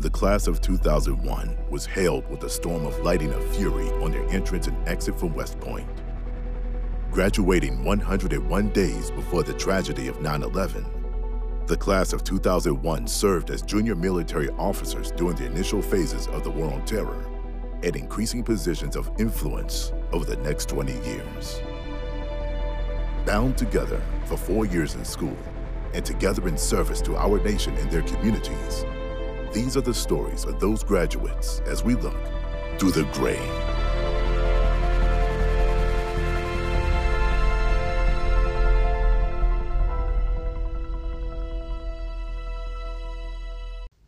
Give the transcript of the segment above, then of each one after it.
The class of 2001 was hailed with a storm of lighting of fury on their entrance and exit from West Point. Graduating 101 days before the tragedy of 9 11, the class of 2001 served as junior military officers during the initial phases of the War on Terror at increasing positions of influence over the next 20 years. Bound together for four years in school and together in service to our nation and their communities, these are the stories of those graduates as we look through the gray.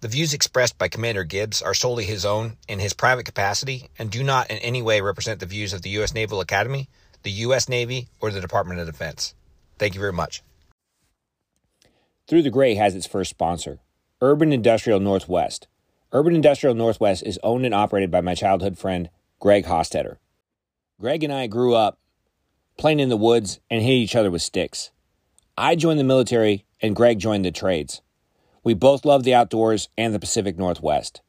The views expressed by Commander Gibbs are solely his own in his private capacity and do not in any way represent the views of the U.S. Naval Academy, the U.S. Navy, or the Department of Defense. Thank you very much. Through the Gray has its first sponsor, Urban Industrial Northwest. Urban Industrial Northwest is owned and operated by my childhood friend, Greg Hostetter. Greg and I grew up playing in the woods and hitting each other with sticks. I joined the military and Greg joined the trades. We both love the outdoors and the Pacific Northwest.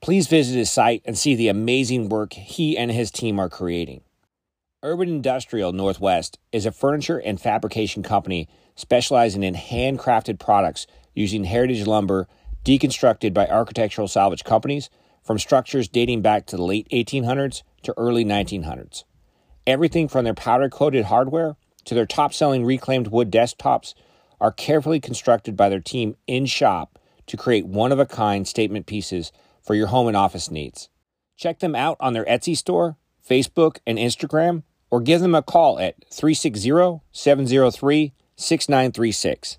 Please visit his site and see the amazing work he and his team are creating. Urban Industrial Northwest is a furniture and fabrication company specializing in handcrafted products using heritage lumber deconstructed by architectural salvage companies from structures dating back to the late 1800s to early 1900s. Everything from their powder coated hardware to their top selling reclaimed wood desktops are carefully constructed by their team in shop to create one of a kind statement pieces for your home and office needs. Check them out on their Etsy store, Facebook, and Instagram, or give them a call at 360 703 6936.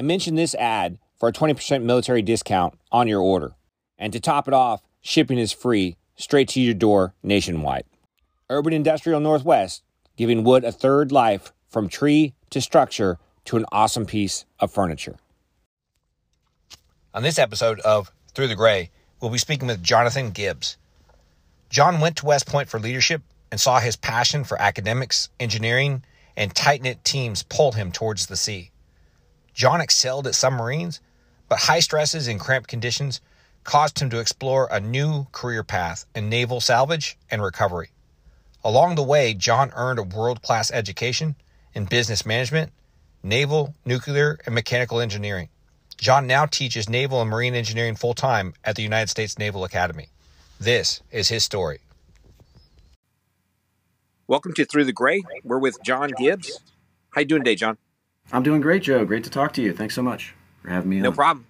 And mention this ad for a 20% military discount on your order. And to top it off, shipping is free straight to your door nationwide. Urban Industrial Northwest, giving wood a third life from tree to structure to an awesome piece of furniture. On this episode of Through the Gray, we'll be speaking with Jonathan Gibbs. Jon went to West Point for leadership and saw his passion for academics, engineering, and tight knit teams pull him towards the sea. Jon excelled at submarines, but high stresses and cramped conditions caused him to explore a new career path in naval salvage and recovery. Along the way, Jon earned a world class education in business management naval, nuclear, and mechanical engineering. Jon now teaches naval and marine engineering full time at the United States Naval Academy. This is his story. Welcome to Through the Gray. We're with Jon Gibbs. How you doing today, Jon? I'm doing great, Joe. Great to talk to you. Thanks so much for having me No on. problem.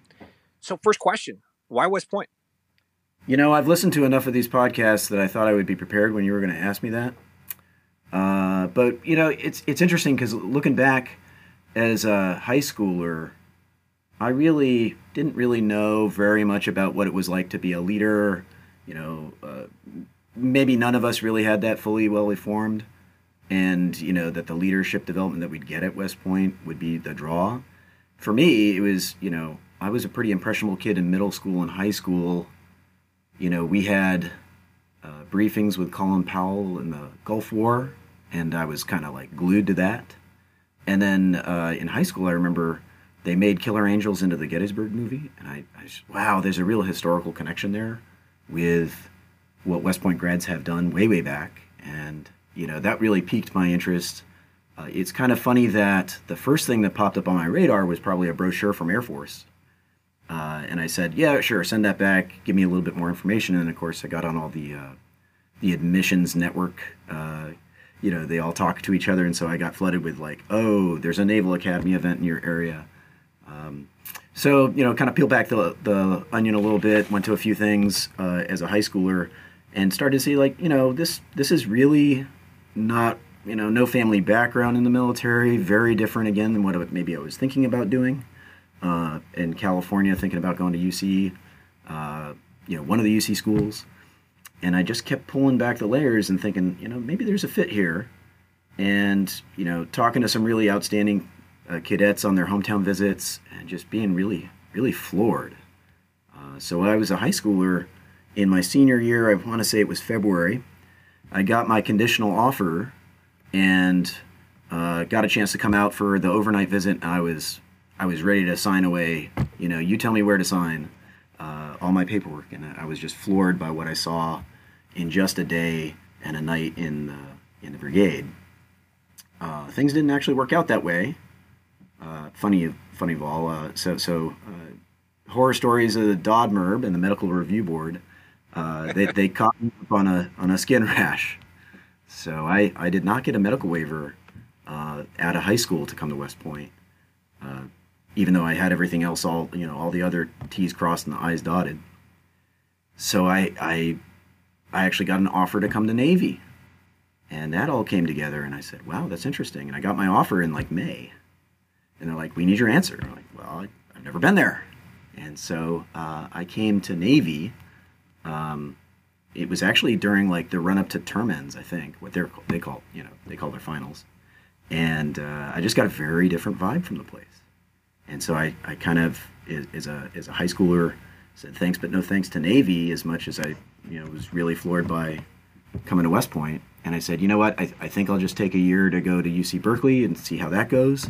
So, first question Why West Point? You know, I've listened to enough of these podcasts that I thought I would be prepared when you were going to ask me that. Uh, but you know, it's it's interesting because looking back as a high schooler, I really didn't really know very much about what it was like to be a leader. You know, uh, maybe none of us really had that fully well informed, and you know that the leadership development that we'd get at West Point would be the draw. For me, it was you know I was a pretty impressionable kid in middle school and high school. You know, we had uh, briefings with Colin Powell in the Gulf War, and I was kind of like glued to that. And then uh, in high school, I remember they made Killer Angels into the Gettysburg movie, and I, I just, wow, there's a real historical connection there with what West Point grads have done way, way back, and you know that really piqued my interest. Uh, it's kind of funny that the first thing that popped up on my radar was probably a brochure from Air Force, uh, and I said, "Yeah, sure, send that back. Give me a little bit more information." And of course, I got on all the uh, the admissions network uh, you know they all talk to each other and so i got flooded with like oh there's a naval academy event in your area um, so you know kind of peel back the, the onion a little bit went to a few things uh, as a high schooler and started to see like you know this this is really not you know no family background in the military very different again than what maybe i was thinking about doing uh, in california thinking about going to uc uh, you know one of the uc schools and I just kept pulling back the layers and thinking, you know, maybe there's a fit here. And you know, talking to some really outstanding uh, cadets on their hometown visits, and just being really, really floored. Uh, so I was a high schooler in my senior year. I want to say it was February. I got my conditional offer, and uh, got a chance to come out for the overnight visit. I was, I was ready to sign away. You know, you tell me where to sign. Uh, all my paperwork, and I was just floored by what I saw in just a day and a night in the in the brigade. Uh, things didn't actually work out that way. Uh, funny, funny of all. Uh, so, so uh, horror stories of the DoDMERB and the Medical Review Board. Uh, they, they caught me up on a on a skin rash. So I, I did not get a medical waiver uh, out of high school to come to West Point, even though I had everything else all you know all the other T's crossed and the I's dotted. So I I I actually got an offer to come to Navy and that all came together, and I said, wow, that's interesting. And I got my offer in like May. And they're like, we need your answer. I'm like, well, I've never been there. And so uh, I came to Navy. Um, it was actually during like the run up to term ends, I think, what they're they call you know they call their finals, and uh, I just got a very different vibe from the place, and so I, I kind of as a as a high schooler said thanks but no thanks to Navy as much as I you know was really floored by coming to West Point, and I said, you know what, I, I think I'll just take a year to go to UC Berkeley and see how that goes.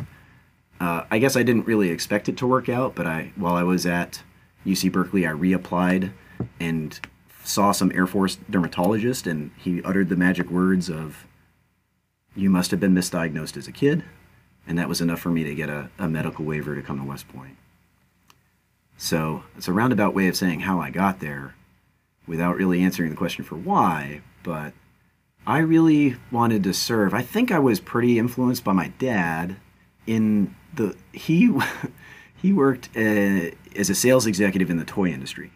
Uh, I guess I didn't really expect it to work out, but I while I was at UC Berkeley, I reapplied and saw some Air Force dermatologist, and he uttered the magic words of, "You must have been misdiagnosed as a kid," and that was enough for me to get a, a medical waiver to come to West Point. So it's a roundabout way of saying how I got there, without really answering the question for why. But I really wanted to serve. I think I was pretty influenced by my dad in the he he worked uh, as a sales executive in the toy industry.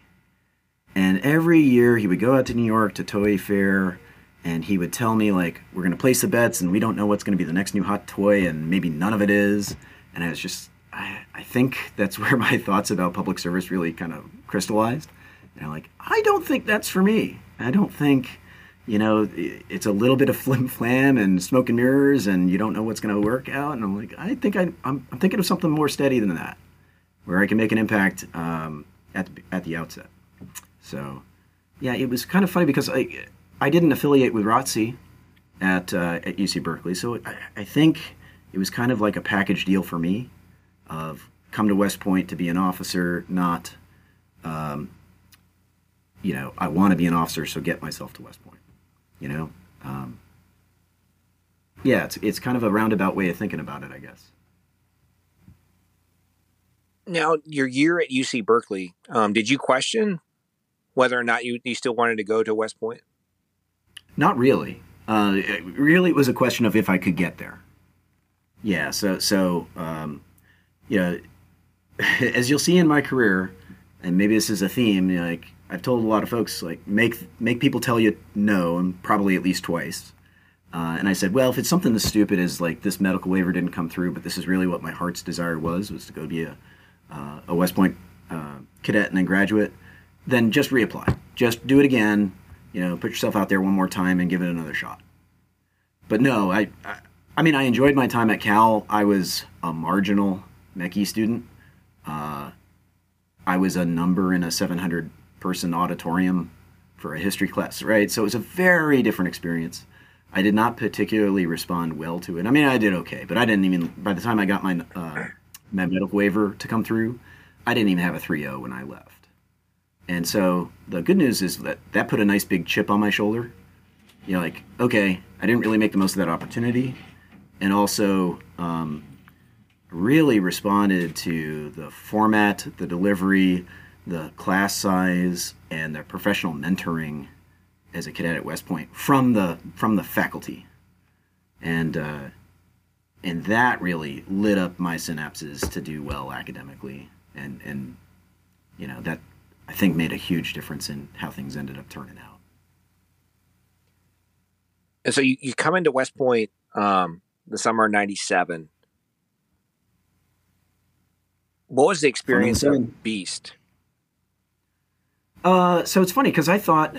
And every year he would go out to New York to Toy Fair and he would tell me like we're going to place the bets and we don't know what's going to be the next new hot toy and maybe none of it is and I was just I, I think that's where my thoughts about public service really kind of crystallized and I'm like I don't think that's for me. I don't think you know, it's a little bit of flim flam and smoke and mirrors, and you don't know what's going to work out. And I'm like, I think I, I'm, I'm thinking of something more steady than that, where I can make an impact um, at the, at the outset. So, yeah, it was kind of funny because I, I didn't affiliate with ROTC at uh, at UC Berkeley, so I, I think it was kind of like a package deal for me of come to West Point to be an officer, not, um, you know, I want to be an officer, so get myself to West Point you know? Um, yeah it's, it's kind of a roundabout way of thinking about it i guess. Now your year at uc berkeley um, did you question whether or not you, you still wanted to go to west point? Not really. Uh, really it was a question of if i could get there. Yeah so so um, yeah as you'll see in my career and maybe this is a theme like I've told a lot of folks like make make people tell you no, and probably at least twice. Uh, and I said, well, if it's something as stupid as like this medical waiver didn't come through, but this is really what my heart's desire was was to go be a uh, a West Point uh, cadet and then graduate, then just reapply. Just do it again. You know, put yourself out there one more time and give it another shot. But no, I, I, I mean, I enjoyed my time at Cal. I was a marginal Mechie student. Uh, I was a number in a 700 person auditorium for a history class, right? So it was a very different experience. I did not particularly respond well to it. I mean, I did okay, but I didn't even, by the time I got my, uh, my medical waiver to come through, I didn't even have a 3 0 when I left. And so the good news is that that put a nice big chip on my shoulder. You know, like, okay, I didn't really make the most of that opportunity. And also, um, really responded to the format, the delivery, the class size and the professional mentoring as a cadet at West Point from the from the faculty, and uh, and that really lit up my synapses to do well academically, and and you know that I think made a huge difference in how things ended up turning out. And so you, you come into West Point um, the summer of '97. What was the experience of Beast? Uh, so it's funny because I thought,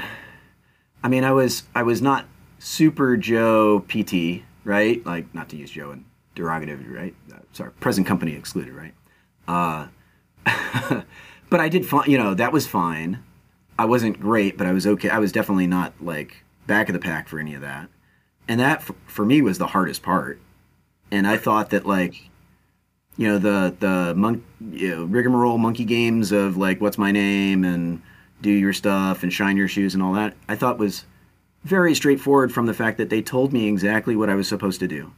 I mean, I was I was not super Joe PT, right? Like not to use Joe in derogative, right? Uh, sorry, present company excluded, right? Uh, but I did fine. You know, that was fine. I wasn't great, but I was okay. I was definitely not like back of the pack for any of that. And that for, for me was the hardest part. And I thought that like you know the the monk you know, rigmarole monkey games of like what's my name and do your stuff and shine your shoes and all that. I thought was very straightforward from the fact that they told me exactly what I was supposed to do,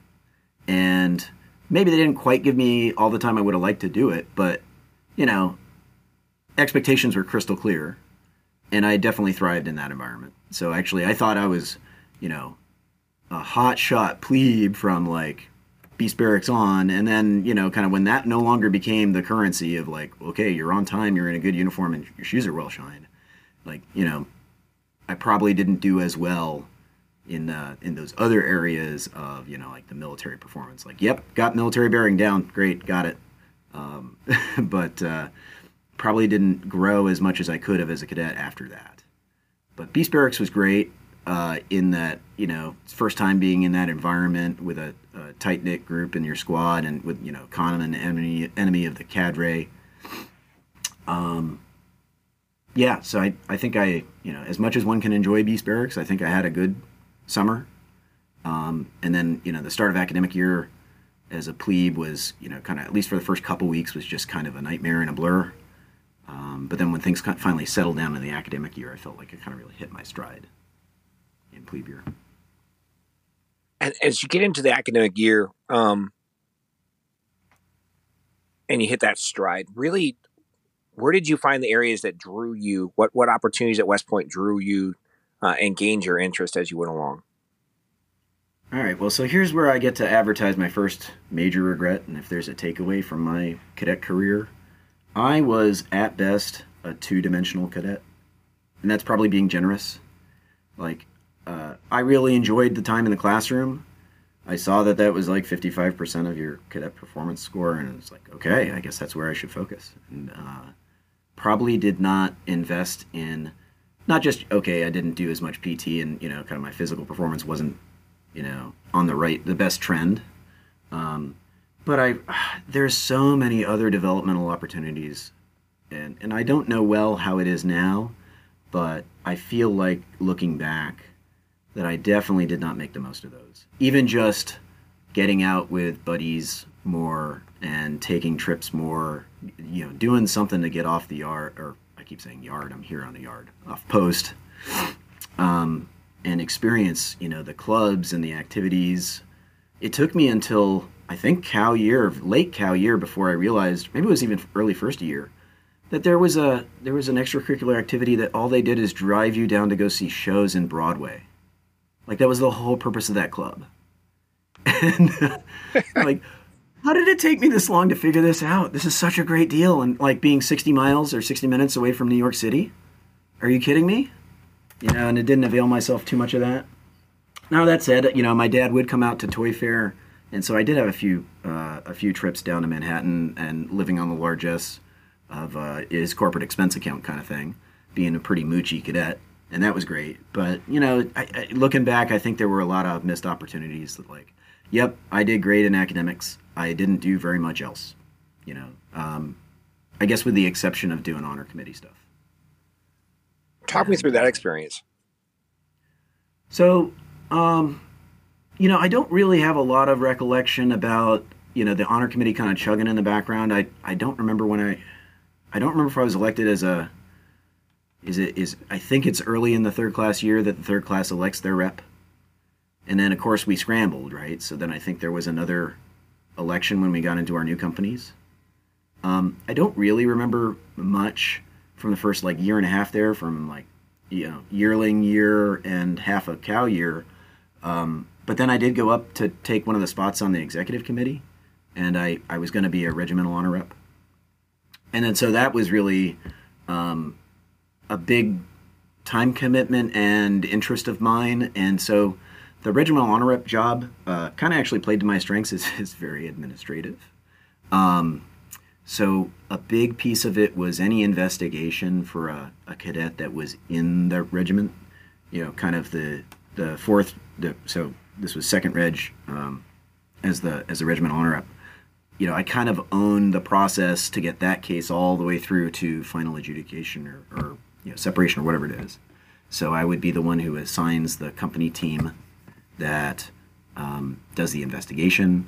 and maybe they didn't quite give me all the time I would have liked to do it, but you know, expectations were crystal clear, and I definitely thrived in that environment. So actually, I thought I was, you know, a hot shot plebe from like Beast Barracks on, and then you know, kind of when that no longer became the currency of like, okay, you're on time, you're in a good uniform, and your shoes are well shined. Like you know, I probably didn't do as well in uh, in those other areas of you know like the military performance. Like, yep, got military bearing down, great, got it. Um, but uh, probably didn't grow as much as I could have as a cadet after that. But Beast Barracks was great uh, in that you know first time being in that environment with a, a tight knit group in your squad and with you know common enemy enemy of the cadre. Um, yeah, so I I think I you know as much as one can enjoy Beast Barracks, I think I had a good summer. Um, and then you know the start of academic year as a plebe was you know kind of at least for the first couple weeks was just kind of a nightmare and a blur. Um, but then when things finally settled down in the academic year, I felt like I kind of really hit my stride in plebe year. And as you get into the academic year, um, and you hit that stride, really, where did you find the areas that drew you? What what opportunities at West Point drew you uh, and gained your interest as you went along? All right. Well, so here's where I get to advertise my first major regret, and if there's a takeaway from my cadet career, I was at best a two-dimensional cadet, and that's probably being generous. Like, uh, I really enjoyed the time in the classroom. I saw that that was like 55% of your cadet performance score, and it's like, okay, I guess that's where I should focus. And uh, probably did not invest in not just okay, I didn't do as much PT, and you know, kind of my physical performance wasn't you know, on the right, the best trend. Um, but I, there's so many other developmental opportunities, and and I don't know well how it is now, but I feel like looking back, that I definitely did not make the most of those. Even just getting out with buddies more and taking trips more, you know, doing something to get off the yard, or I keep saying yard, I'm here on the yard, off post. Um, and experience, you know, the clubs and the activities. It took me until I think cow year, late cow year, before I realized maybe it was even early first year that there was a there was an extracurricular activity that all they did is drive you down to go see shows in Broadway. Like that was the whole purpose of that club. And uh, like how did it take me this long to figure this out? This is such a great deal and like being 60 miles or 60 minutes away from New York City? Are you kidding me? you know, and it didn't avail myself too much of that. Now that said, you know, my dad would come out to Toy Fair, and so I did have a few uh, a few trips down to Manhattan and living on the largesse of uh, his corporate expense account kind of thing, being a pretty moochy cadet, and that was great. But you know, I, I, looking back, I think there were a lot of missed opportunities. That like, yep, I did great in academics. I didn't do very much else. You know, um, I guess with the exception of doing honor committee stuff. Talk me through that experience. So, um, you know, I don't really have a lot of recollection about you know the honor committee kind of chugging in the background. I I don't remember when I I don't remember if I was elected as a is it is I think it's early in the third class year that the third class elects their rep. And then of course we scrambled, right? So then I think there was another election when we got into our new companies. Um, I don't really remember much from the first like year and a half there, from like you know yearling year and half a cow year. Um, but then I did go up to take one of the spots on the executive committee, and I I was going to be a regimental honor rep. And then so that was really um, a big time commitment and interest of mine, and so the regimental honor rep job uh, kind of actually played to my strengths. is, is very administrative. Um, so a big piece of it was any investigation for a, a cadet that was in the regiment. You know, kind of the the fourth. The, so this was second reg um, as the as the regiment honor up. You know, I kind of owned the process to get that case all the way through to final adjudication or, or you know separation or whatever it is. So I would be the one who assigns the company team that um, does the investigation,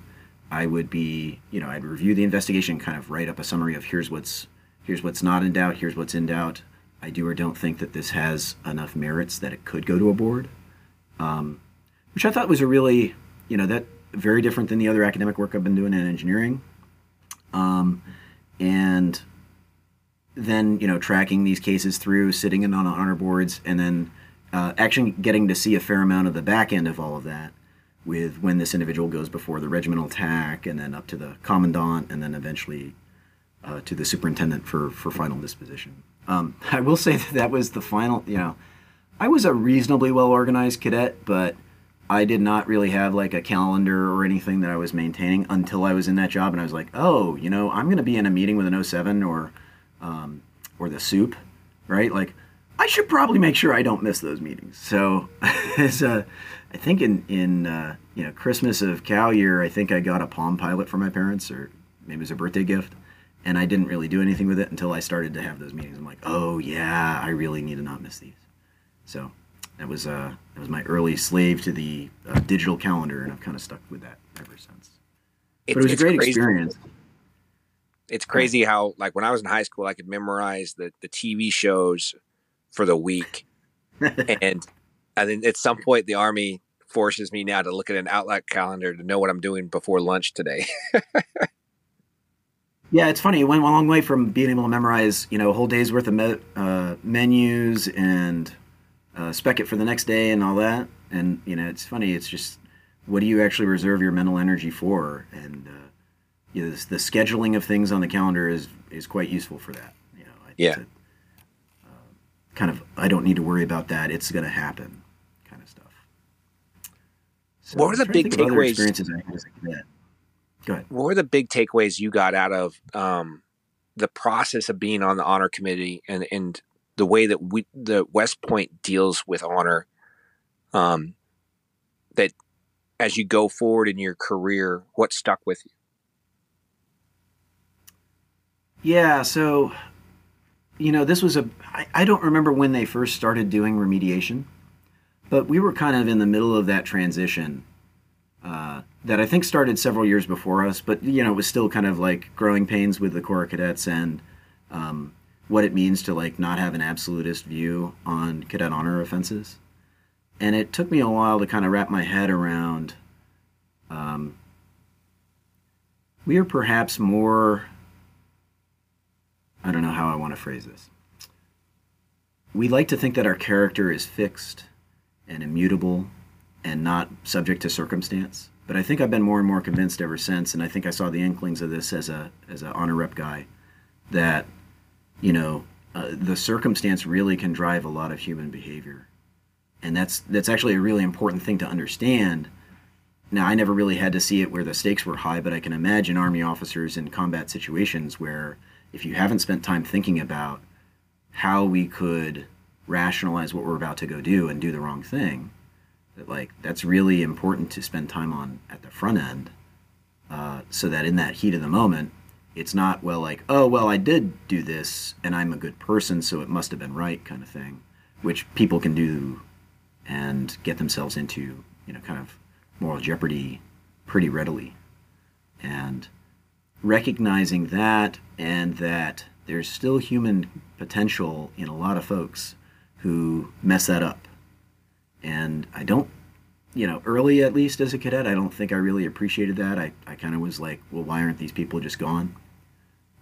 I would be, you know, I'd review the investigation, kind of write up a summary of here's what's here's what's not in doubt, here's what's in doubt. I do or don't think that this has enough merits that it could go to a board, um, which I thought was a really, you know, that very different than the other academic work I've been doing in engineering. Um, and then, you know, tracking these cases through, sitting in on honor boards, and then uh, actually getting to see a fair amount of the back end of all of that with when this individual goes before the regimental TAC and then up to the commandant and then eventually uh, to the superintendent for, for final disposition. Um, I will say that that was the final, you know, I was a reasonably well organized cadet, but I did not really have like a calendar or anything that I was maintaining until I was in that job. And I was like, oh, you know, I'm going to be in a meeting with an 07 or, um, or the supe, right? Like, I should probably make sure I don't miss those meetings. So, as a, I think in in uh, you know Christmas of cow year, I think I got a Palm Pilot for my parents, or maybe it was a birthday gift, and I didn't really do anything with it until I started to have those meetings. I'm like, oh yeah, I really need to not miss these. So that was uh, that was my early slave to the uh, digital calendar, and I've kind of stuck with that ever since. It's, but it was a great crazy. experience. It's crazy how like when I was in high school, I could memorize the the TV shows for the week, and and then at some point the army forces me now to look at an Outlook calendar to know what I'm doing before lunch today. yeah, it's funny. It went a long way from being able to memorize, you know, a whole day's worth of me- uh, menus and uh, spec it for the next day and all that. And you know, it's funny. It's just what do you actually reserve your mental energy for? And uh, you know, the scheduling of things on the calendar is is quite useful for that. You know, yeah. To, uh, kind of, I don't need to worry about that. It's going to happen kind of stuff. so what were the big takeaways? Experiences I had as a cadet. Go ahead. What were the big takeaways you got out of um, the process of being on the honor committee and and the way that we the West Point deals with honor? Um, that as you go forward in your career, what stuck with you? Yeah, so you know, this was a I, I don't remember when they first started doing remediation. But we were kind of in the middle of that transition uh, that I think started several years before us, but you know, it was still kind of like growing pains with the Corps cadets and um, what it means to like not have an absolutist view on cadet honor offenses. And it took me a while to kind of wrap my head around. Um, we are perhaps more. I don't know how I want to phrase this. We like to think that our character is fixed and immutable and not subject to circumstance. But I think I've been more and more convinced ever since, and I think I saw the inklings of this as a as an honor rep guy, that you know uh, the circumstance really can drive a lot of human behavior, and that's that's actually a really important thing to understand. Now I never really had to see it where the stakes were high, but I can imagine army officers in combat situations where if you haven't spent time thinking about how we could rationalize what we're about to go do and do the wrong thing that like that's really important to spend time on at the front end uh, so that in that heat of the moment it's not well like oh well i did do this and i'm a good person so it must have been right kind of thing which people can do and get themselves into you know kind of moral jeopardy pretty readily and recognizing that and that there's still human potential in a lot of folks who mess that up. And I don't, you know, early at least as a cadet, I don't think I really appreciated that. I, I kind of was like, well, why aren't these people just gone?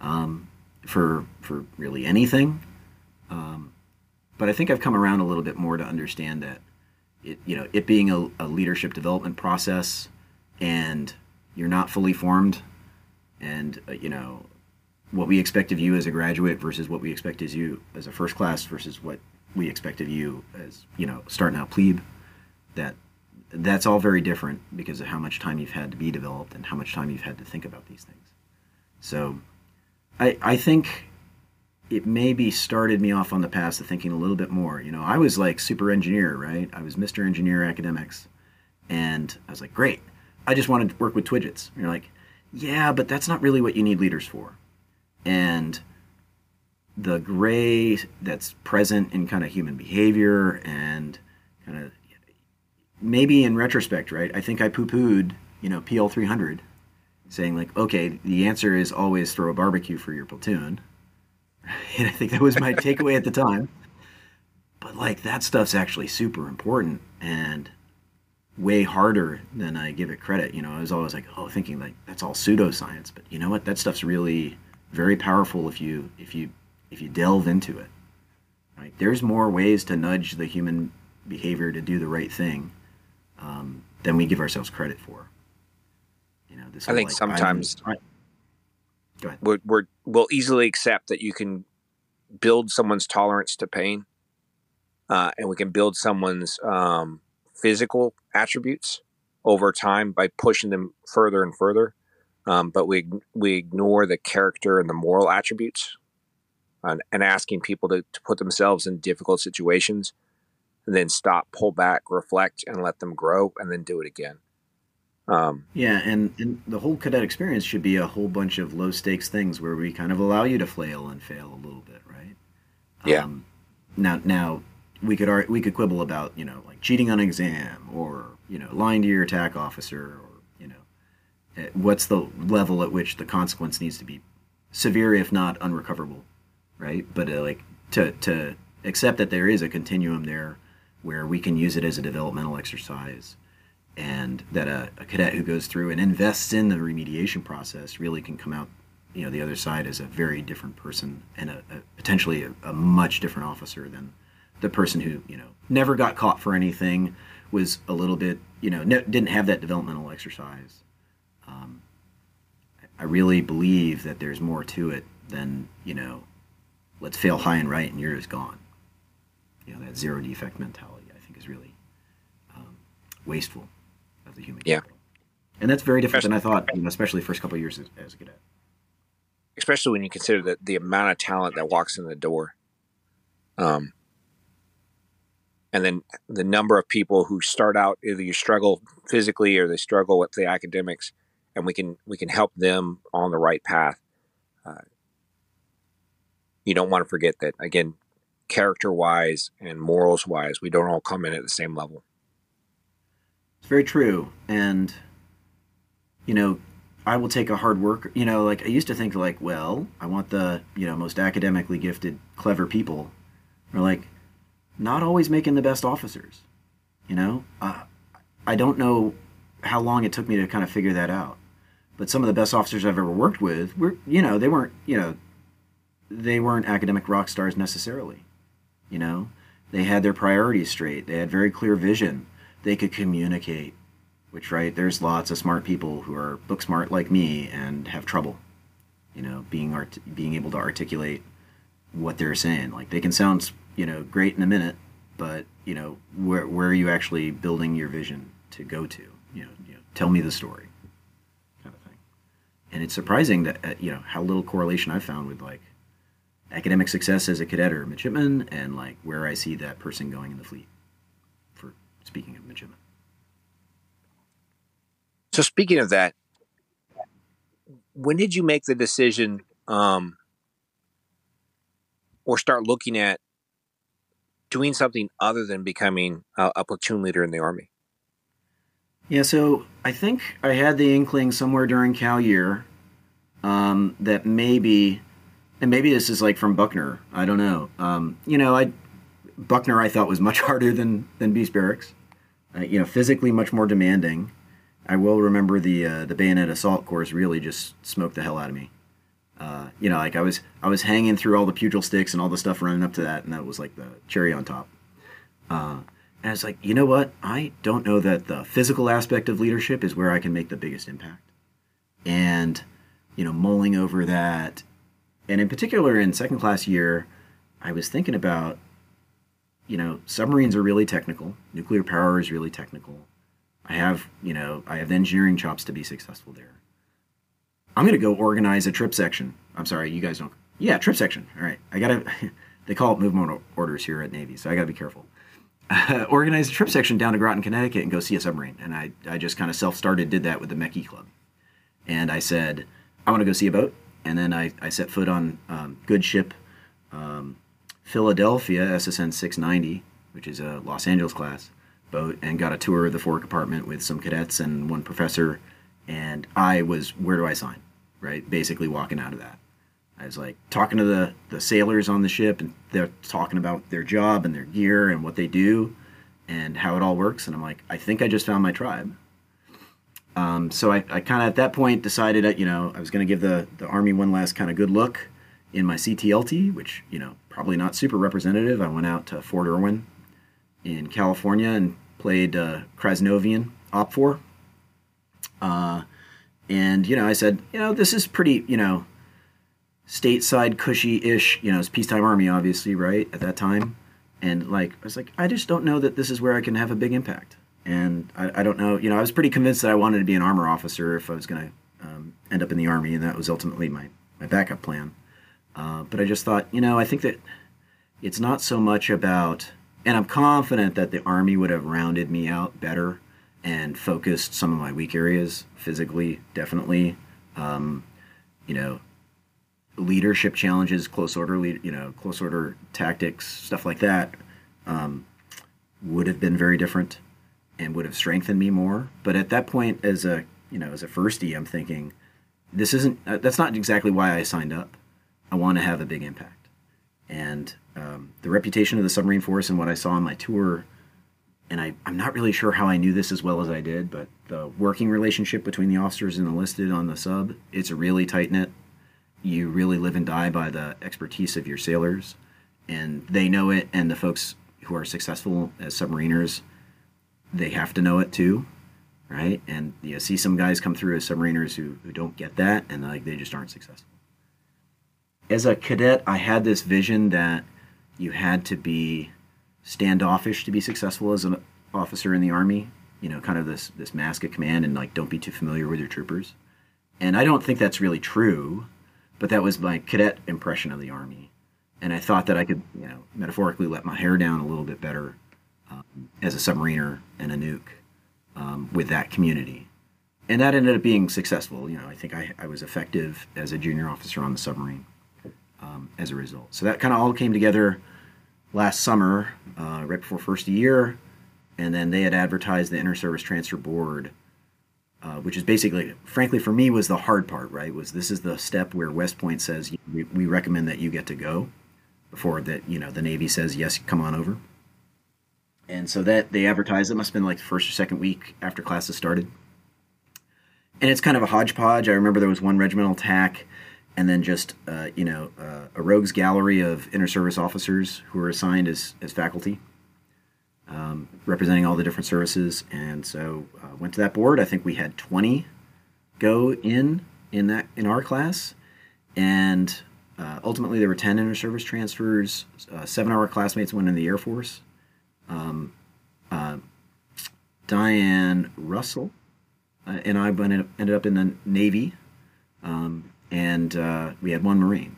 Um, for for really anything. Um, but I think I've come around a little bit more to understand that it, you know, it being a, a leadership development process, and you're not fully formed, and uh, you know, what we expect of you as a graduate versus what we expect as you as a first class versus what we expect of you as you know starting out plebe that that's all very different because of how much time you've had to be developed and how much time you've had to think about these things. So i i think it maybe started me off on the path of thinking a little bit more. You know i was like super engineer right? I was mr engineer academics and i was like great. I just wanted to work with Twidgets. and you're like yeah but that's not really what you need leaders for. And the gray that's present in kind of human behavior and kind of maybe in retrospect, right? I think I poo pooed, you know, PL 300 saying like, okay, the answer is always throw a barbecue for your platoon. And I think that was my takeaway at the time. But like that stuff's actually super important and way harder than I give it credit. You know, I was always like, oh, thinking like that's all pseudoscience, but you know what? That stuff's really very powerful if you if you if you delve into it. Right? There's more ways to nudge the human behavior to do the right thing um, than we give ourselves credit for. You know, this I think like, sometimes I. We're, we're, we'll easily accept that you can build someone's tolerance to pain, uh, and we can build someone's um, physical attributes over time by pushing them further and further. Um, but we we ignore the character and the moral attributes, and, and asking people to, to put themselves in difficult situations, and then stop, pull back, reflect, and let them grow, and then do it again. Um, yeah, and, and the whole cadet experience should be a whole bunch of low stakes things where we kind of allow you to flail and fail a little bit, right? Yeah. Um, now, now we could we could quibble about you know like cheating on an exam or you know lying to your attack officer or you know eh, what's the level at which the consequence needs to be severe if not unrecoverable, right? But uh, like to to accept that there is a continuum there where we can use it as a developmental exercise and that a, a, cadet who goes through and invests in the remediation process really can come out you know the other side as a very different person and a, a potentially a, a, much different officer than the person who you know never got caught for anything was a little bit you know ne- didn't have that developmental exercise. Um, i really believe that there's more to it than you know let's fail high and right and you're just gone you know that zero defect mentality i think is really um, wasteful of the human capital. Yeah. And that's very different especially, than I thought, you know, especially first couple years as, as, a cadet. Especially when you consider the, the amount of talent that walks in the door. Um, and then the number of people who start out either you struggle physically or they struggle with the academics and we can we can help them on the right path uh, you don't want to forget that again character wise and morals wise we don't all come in at the same level it's very true. And, you know, I will take a hard work. You know, like I used to think, like, well, I want the, you know, most academically gifted, clever people. Or like, not always making the best officers. You know, uh, I don't know how long it took me to kind of figure that out. But some of the best officers I've ever worked with were, you know, they weren't, you know, they weren't academic rock stars necessarily. You know, they had their priorities straight. They had very clear vision they could communicate. Which right, there's lots of smart people who are book smart like me and have trouble, you know, being art- being able to articulate what they're saying. Like they can sound, you know, great in a minute, but you know, where where are you actually building your vision to go to? You know, you know tell me the story, kind of thing. And it's surprising that uh, you know how little correlation I've found with like academic success as a cadet or a midshipman and like where I see that person going in the fleet for speaking of midshipmen. So speaking of that, when did you make the decision um, or start looking at doing something other than becoming a, a, platoon leader in the army? Yeah, so I think I had the inkling somewhere during cow year um, that maybe, and maybe this is like from Buckner. I don't know. Um, you know, I Buckner I thought was much harder than than Beast Barracks uh, you know, physically much more demanding. I will remember the uh, the bayonet assault course really just smoked the hell out of me. Uh, you know, like I was I was hanging through all the pugil sticks and all the stuff running up to that, and that was like the cherry on top. Uh, and it's like, you know what? I don't know that the physical aspect of leadership is where I can make the biggest impact. And you know, mulling over that, and in particular in second class year, I was thinking about you know, submarines are really technical. Nuclear power is really technical. I have, you know, I have the engineering chops to be successful there. I'm going to go organize a trip section. I'm sorry, you guys don't. Yeah, trip section. All right. I got to, they call it movement orders here at Navy, so I got to be careful. Uh, organize a trip section down to Groton, Connecticut and go see a submarine. And I, I just kind of self started, did that with the Mechie Club. And I said, I want to go see a boat. And then I, I set foot on um, good ship um, Philadelphia SSN 690, which is a Los Angeles class boat, and got a tour of the fore compartment with some cadets and one professor. and I was where do I sign? Right, basically walking out of that. I was like talking to the the sailors on the ship, and they're talking about their job and their gear and what they do, and how it all works. And I'm like, I think I just found my tribe. Um, so I, I kind of at that point decided that you know I was going to give the the army one last kind of good look in my CTLT, which you know probably not super representative. I went out to Fort Irwin in California and played uh, Krasnovian OPFOR. Uh, and you know I said you know this is pretty you know stateside cushy-ish you know it's peacetime army obviously right at that time and like i was like i just don't know that this is where i can have a big impact and I, I, don't know. You know, I was pretty convinced that I wanted to be an armor officer if I was going to um, end up in the army, and that was ultimately my my backup plan. Uh, but I just thought, you know, I think that it's not so much about, and I'm confident that the army would have rounded me out better and focused some of my weak areas physically, definitely. Um, you know, leadership challenges, close order, you know, close order tactics, stuff like that, um, would have been very different and would have strengthened me more. But at that point, as a you know as a firstie, I'm thinking this isn't uh, that's not exactly why I signed up. I want to have a big impact, and um, the reputation of the submarine force and what I saw on my tour. And I, I'm not really sure how I knew this as well as I did, but the working relationship between the officers and enlisted on the sub, it's a really tight knit. You really live and die by the expertise of your sailors, and they know it. And the folks who are successful as submariners they have to know it too, right? And you know, see some guys come through as submariners who, who don't get that, and like they just aren't successful. As a cadet, I had this vision that you had to be standoffish to be successful as an officer in the army. You know, kind of this this mask of command, and like don't be too familiar with your troopers. And I don't think that's really true, but that was my cadet impression of the army. And I thought that I could, you know, metaphorically let my hair down a little bit better um, as a submariner and a nuke um, with that community. And that ended up being successful. You know, I think I, I was effective as a junior officer on the submarine um, as a result. So that kind of all came together last summer, uh, right before first year, and then they had advertised the inter-service transfer board, uh, which is basically, frankly, for me, was the hard part. Right, was this is the step where West Point says we, we recommend that you get to go, before that you know the Navy says yes, come on over and so that they advertised it must have been like the first or second week after classes started. And it's kind of a hodgepodge. I remember there was one regimental TAC and then just uh, you know uh, a rogues gallery of inter-service officers who were assigned as, as faculty um, representing all the different services. And so uh, went to that board. I think we had 20 go in in that in our class. And uh, ultimately there were 10 inter-service transfers. Uh, seven of our classmates went in the air force um, uh, Diane Russell uh, and I ended up in the Navy, um, and uh, we had one Marine,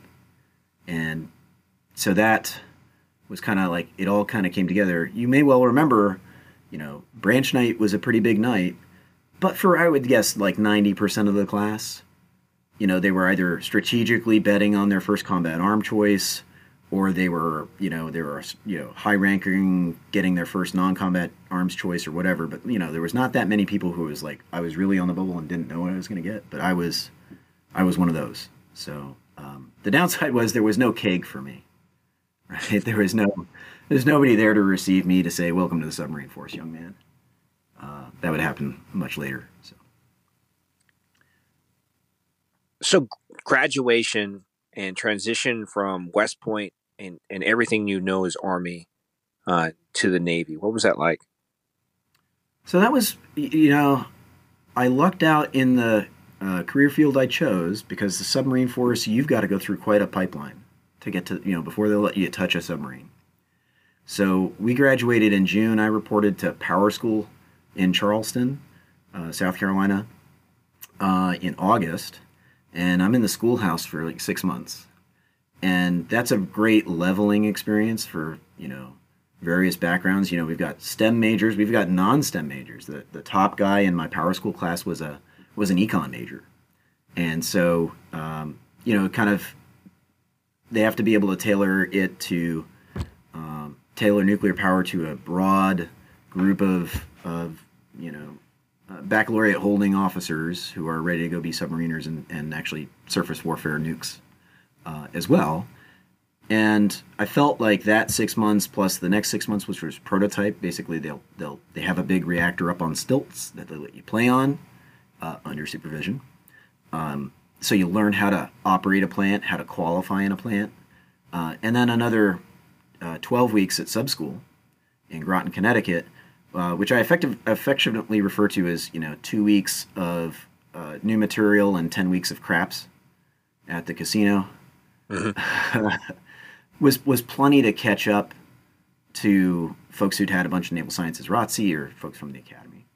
and so that was kind of like it all kind of came together. You may well remember, you know, branch night was a pretty big night, but for I would guess like ninety percent of the class, you know, they were either strategically betting on their first combat arm choice or they were, you know, they were, you know, high ranking, getting their first non-combat arms choice or whatever. But you know, there was not that many people who was like, I was really on the bubble and didn't know what I was going to get. But I was, I was one of those. So um, the downside was there was no keg for me. Right? There was no, there's nobody there to receive me to say, "Welcome to the submarine force, young man." Uh, that would happen much later. So. So graduation and transition from West Point and, and everything you know as Army uh, to the Navy. What was that like? So that was, you know, I lucked out in the uh, career field I chose because the submarine force, you've got to go through quite a pipeline to get to, you know, before they let you touch a submarine. So we graduated in June. I reported to Power School in Charleston, uh, South Carolina, uh, in August, and I'm in the schoolhouse for like six months and that's a great leveling experience for you know various backgrounds. You know we've got stem majors we've got non-stem majors. The, the top guy in my power school class was a was an econ major. And so um, you know kind of they have to be able to tailor it to um, tailor nuclear power to a broad group of of you know uh, baccalaureate holding officers who are ready to go be submariners and, and actually surface warfare nukes uh, as well. And I felt like that six months plus the next six months, which was prototype. Basically, they'll they'll they have a big reactor up on stilts that they let you play on uh, under supervision. Um, so you learn how to operate a plant, how to qualify in a plant, uh, and then another uh, 12 weeks at sub school in Groton, Connecticut, uh, which I effective, affectionately refer to as you know two weeks of uh, new material and 10 weeks of craps at the casino. Mm-hmm. was was plenty to catch up to folks who'd had a bunch of naval sciences ROTC or folks from the academy.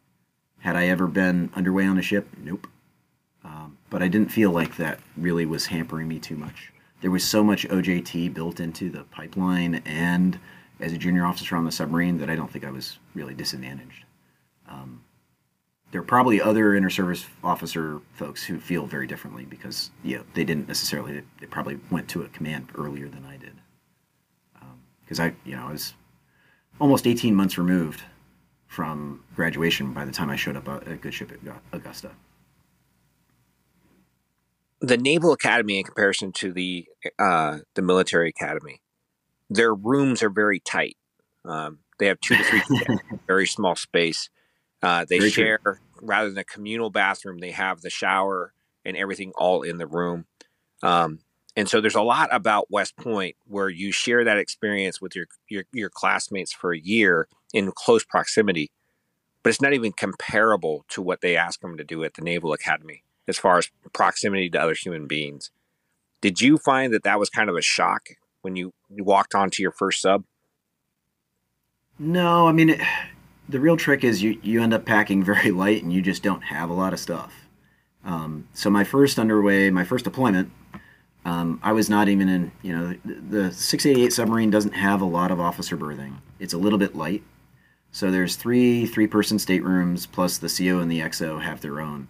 Had I ever been underway on a ship? Nope. Um, but I didn't feel like that really was hampering me too much. There was so much OJT built into the pipeline and as a junior officer on the submarine that I don't think I was really disadvantaged. Um, there are probably other inter-service officer folks who feel very differently because you know, they didn't necessarily they probably went to a command earlier than I did because um, I you know I was almost 18 months removed from graduation by the time I showed up at Good Ship at Augusta the Naval Academy in comparison to the uh, the military academy, their rooms are very tight. Um, they have two to three very small space. Uh, they very share true. Rather than a communal bathroom, they have the shower and everything all in the room. Um, and so there's a lot about West Point where you share that experience with your, your your classmates for a year in close proximity, but it's not even comparable to what they ask them to do at the Naval Academy as far as proximity to other human beings. Did you find that that was kind of a shock when you, you walked onto your first sub? No, I mean, it, the real trick is you, you end up packing very light and you just don't have a lot of stuff. Um, so my first underway, my first deployment, um, I was not even in, you know, the, the 688 submarine doesn't have a lot of officer berthing. It's a little bit light. So there's three three person staterooms plus the CO and the XO have their own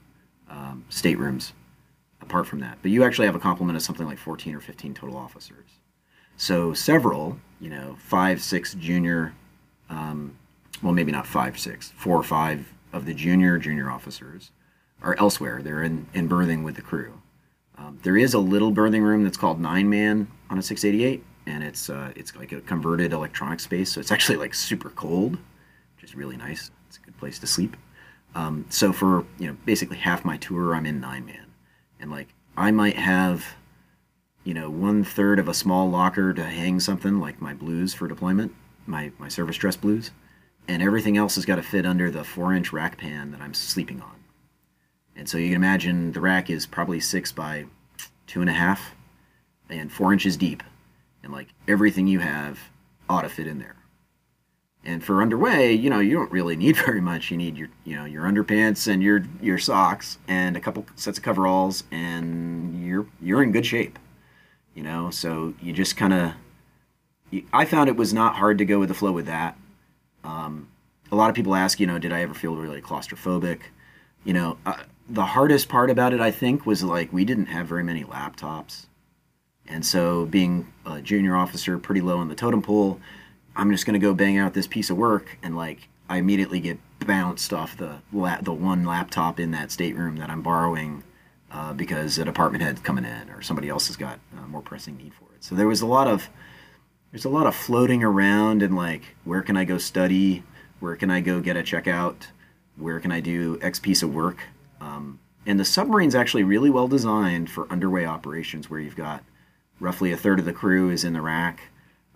um, staterooms apart from that. But you actually have a complement of something like 14 or 15 total officers. So several, you know, five, six junior, um, well, maybe not five, six, four or five of the junior junior officers are elsewhere. They're in, in berthing with the crew. Um, there is a little berthing room that's called nine man on a 688, and it's uh, it's like a converted electronic space, so it's actually like super cold, which is really nice. It's a good place to sleep. Um, so for you know basically half my tour, I'm in nine man, and like I might have you know one third of a small locker to hang something like my blues for deployment, my my service dress blues, and everything else has got to fit under the four inch rack pan that I'm sleeping on. And so you can imagine the rack is probably six by two and a half and four inches deep, and like everything you have ought to fit in there. And for underway, you know, you don't really need very much. You need your, you know, your underpants and your your socks and a couple sets of coveralls, and you're you're in good shape. You know, so you just kind of. I found it was not hard to go with the flow with that. Um, a lot of people ask, you know, did I ever feel really claustrophobic? You know, uh, the hardest part about it, I think, was like we didn't have very many laptops, and so being a junior officer, pretty low in the totem pole I'm just gonna go bang out this piece of work, and like I immediately get bounced off the la- the one laptop in that stateroom that I'm borrowing uh, because a department head's coming in or somebody else has got a more pressing need for it. So there was a lot of there's a lot of floating around and like where can I go study, where can I go get a checkout, where can I do X piece of work. Um, and the submarine's actually really well designed for underway operations where you've got roughly a third of the crew is in the rack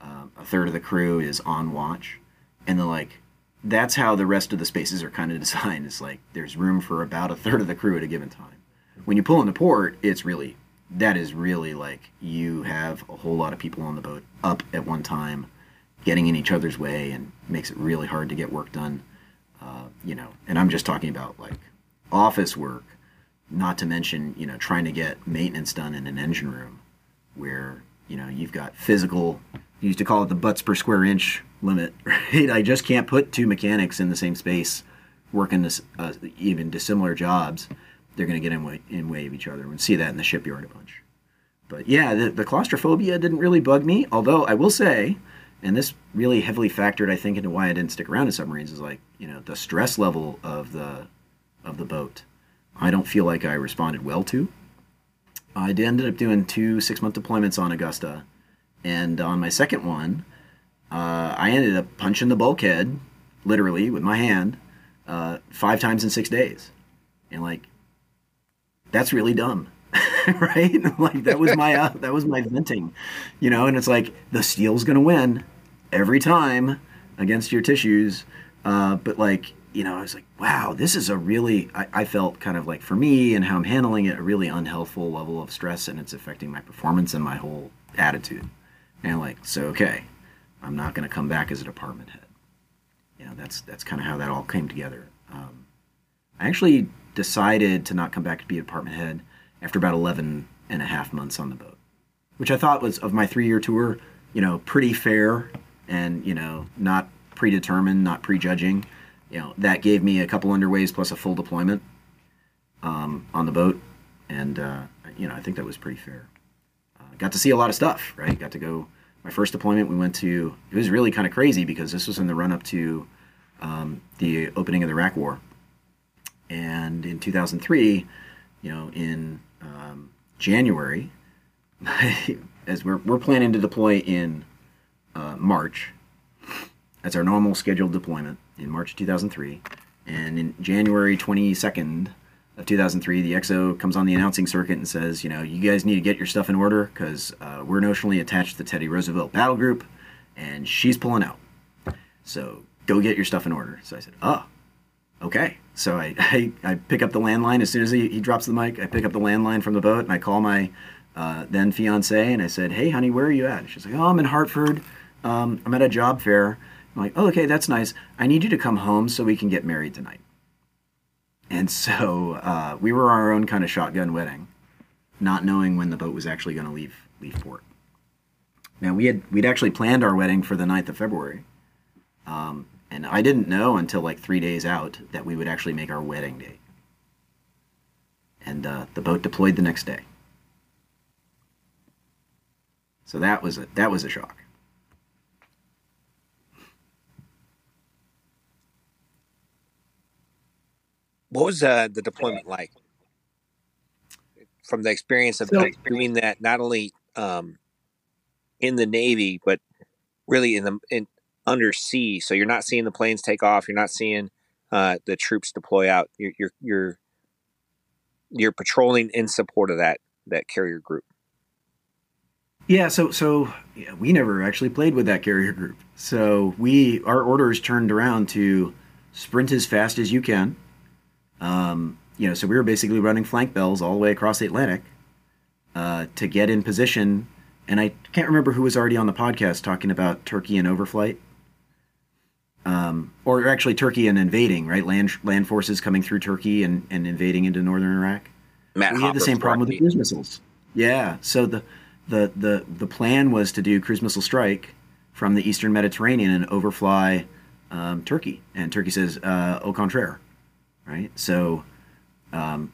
uh, a third of the crew is on watch, and then like that's how the rest of the spaces are kind of designed. It's like there's room for about a third of the crew at a given time. When you pull into port, it's really that is really like you have a whole lot of people on the boat up at one time, getting in each other's way, and makes it really hard to get work done. Uh, you know, and I'm just talking about like office work, not to mention you know trying to get maintenance done in an engine room, where you know you've got physical used to call it the butts per square inch limit, right? I just can't put two mechanics in the same space working this, uh, even dissimilar jobs. They're going to get in way, in way of each other. We see that in the shipyard a bunch. But yeah, the, the claustrophobia didn't really bug me. Although I will say, and this really heavily factored, I think, into why I didn't stick around in submarines is like, you know, the stress level of the of the boat, I don't feel like I responded well to. I ended up doing two six month deployments on Augusta, and on my second one, uh, I ended up punching the bulkhead, literally with my hand, uh, five times in six days, and like, that's really dumb, right? like that was my uh, that was my venting, you know. And it's like the steel's gonna win every time against your tissues, uh, but like you know, I was like, wow, this is a really, I, I, felt kind of like for me and how I'm handling it, a really unhealthful level of stress and it's affecting my performance and my whole attitude. And like, so, okay, I'm not to come back as a department head. You know, that's, that's kind of how that all came together. Um, I actually decided to not come back to be a department head after about 11 and a half months on the boat, which I thought was of my three year tour, you know, pretty fair and, you know, not predetermined, not prejudging you know that gave me a couple underways plus a full deployment um, on the boat, and uh, you know I think that was pretty fair. Uh, got to see a lot of stuff, right? Got to go. My first deployment, we went to. It was really kind of crazy because this was in the run up to um, the opening of the Iraq War, and in 2003, you know, in um, January, as we're we're planning to deploy in uh, March. That's our normal scheduled deployment in March 2003. And in January 22nd of 2003, the XO comes on the announcing circuit and says, you know, you guys need to get your stuff in order because uh, we're notionally attached to the Teddy Roosevelt Battle Group and she's pulling out. So go get your stuff in order. So I said, oh, okay. So I, I, I pick up the landline as soon as he, he drops the mic. I pick up the landline from the boat and I call my uh, then fiance and I said, hey, honey, where are you at? She's like, oh, I'm in Hartford. Um, I'm at a job fair. I'm like, oh, okay, that's nice. I need you to come home so we can get married tonight. And so uh, we were our own kind of shotgun wedding, not knowing when the boat was actually going to leave leave port. Now we had we'd actually planned our wedding for the 9th of February, um, and I didn't know until like three days out that we would actually make our wedding date. And uh, the boat deployed the next day. So that was a that was a shock. What was uh, the deployment like? From the experience of so, doing that, not only um, in the Navy, but really in the in undersea. So you're not seeing the planes take off. You're not seeing uh, the troops deploy out. You're, you're you're you're patrolling in support of that that carrier group. Yeah, so so yeah, we never actually played with that carrier group. So we our orders turned around to sprint as fast as you can um, you know, so we were basically running flank bells all the way across the Atlantic uh, to get in position. And I can't remember who was already on the podcast talking about Turkey and overflight. Um, or actually Turkey and invading, right? Land land forces coming through Turkey and, and invading into northern Iraq. Matt we Hopper had the same problem with the cruise missiles. Yeah. So the, the the the plan was to do cruise missile strike from the eastern Mediterranean and overfly um, Turkey. And Turkey says, uh, au contraire right? So um,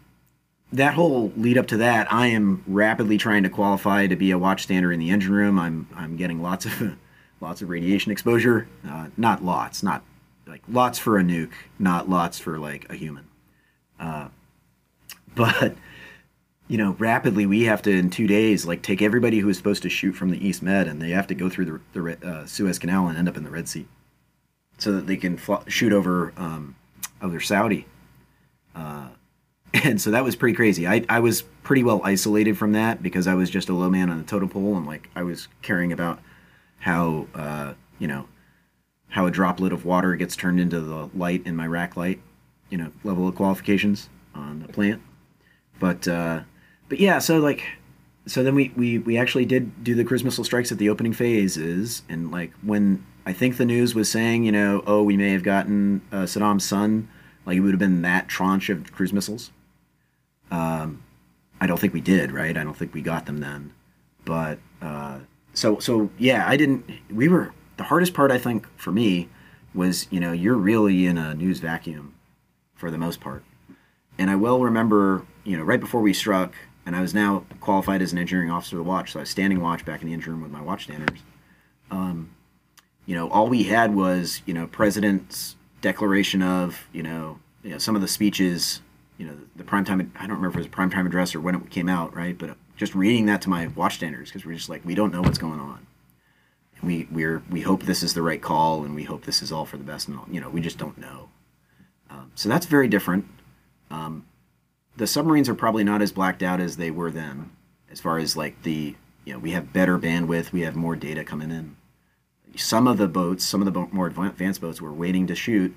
that whole lead up to that, I am rapidly trying to qualify to be a watchstander in the engine room. I'm I'm getting lots of lots of radiation exposure. Uh, not lots, not like lots for a nuke, not lots for like a human. Uh, but you know, rapidly we have to in two days like take everybody who is supposed to shoot from the East Med and they have to go through the, the uh, Suez Canal and end up in the Red Sea, so that they can fl- shoot over um, over Saudi uh, and so that was pretty crazy. I, I was pretty well isolated from that because I was just a low man on the totem pole and like I was caring about how uh, you know how a droplet of water gets turned into the light in my rack light, you know, level of qualifications on the plant. But uh, but yeah, so like so then we, we we actually did do the cruise missile strikes at the opening phases and like when I think the news was saying, you know, oh, we may have gotten uh, Saddam's son like it would have been that tranche of cruise missiles. Um, I don't think we did, right? I don't think we got them then. But uh, so so yeah, I didn't. We were the hardest part I think for me was you know you're really in a news vacuum for the most part. And I well remember you know right before we struck, and I was now qualified as an engineering officer of the watch, so I was standing watch back in the engine room with my watchstanders. Um, you know, all we had was you know president's declaration of, you know, you know, some of the speeches, you know, the, the prime time. I don't remember if it was a prime time address or when it came out, right? But just reading that to my watchstanders because we're just like we don't know what's going on. We we're we hope this is the right call and we hope this is all for the best. And all, you know, we just don't know. Um, so that's very different. Um, the submarines are probably not as blacked out as they were then, as far as like the you know we have better bandwidth, we have more data coming in. Some of the boats, some of the more advanced boats, were waiting to shoot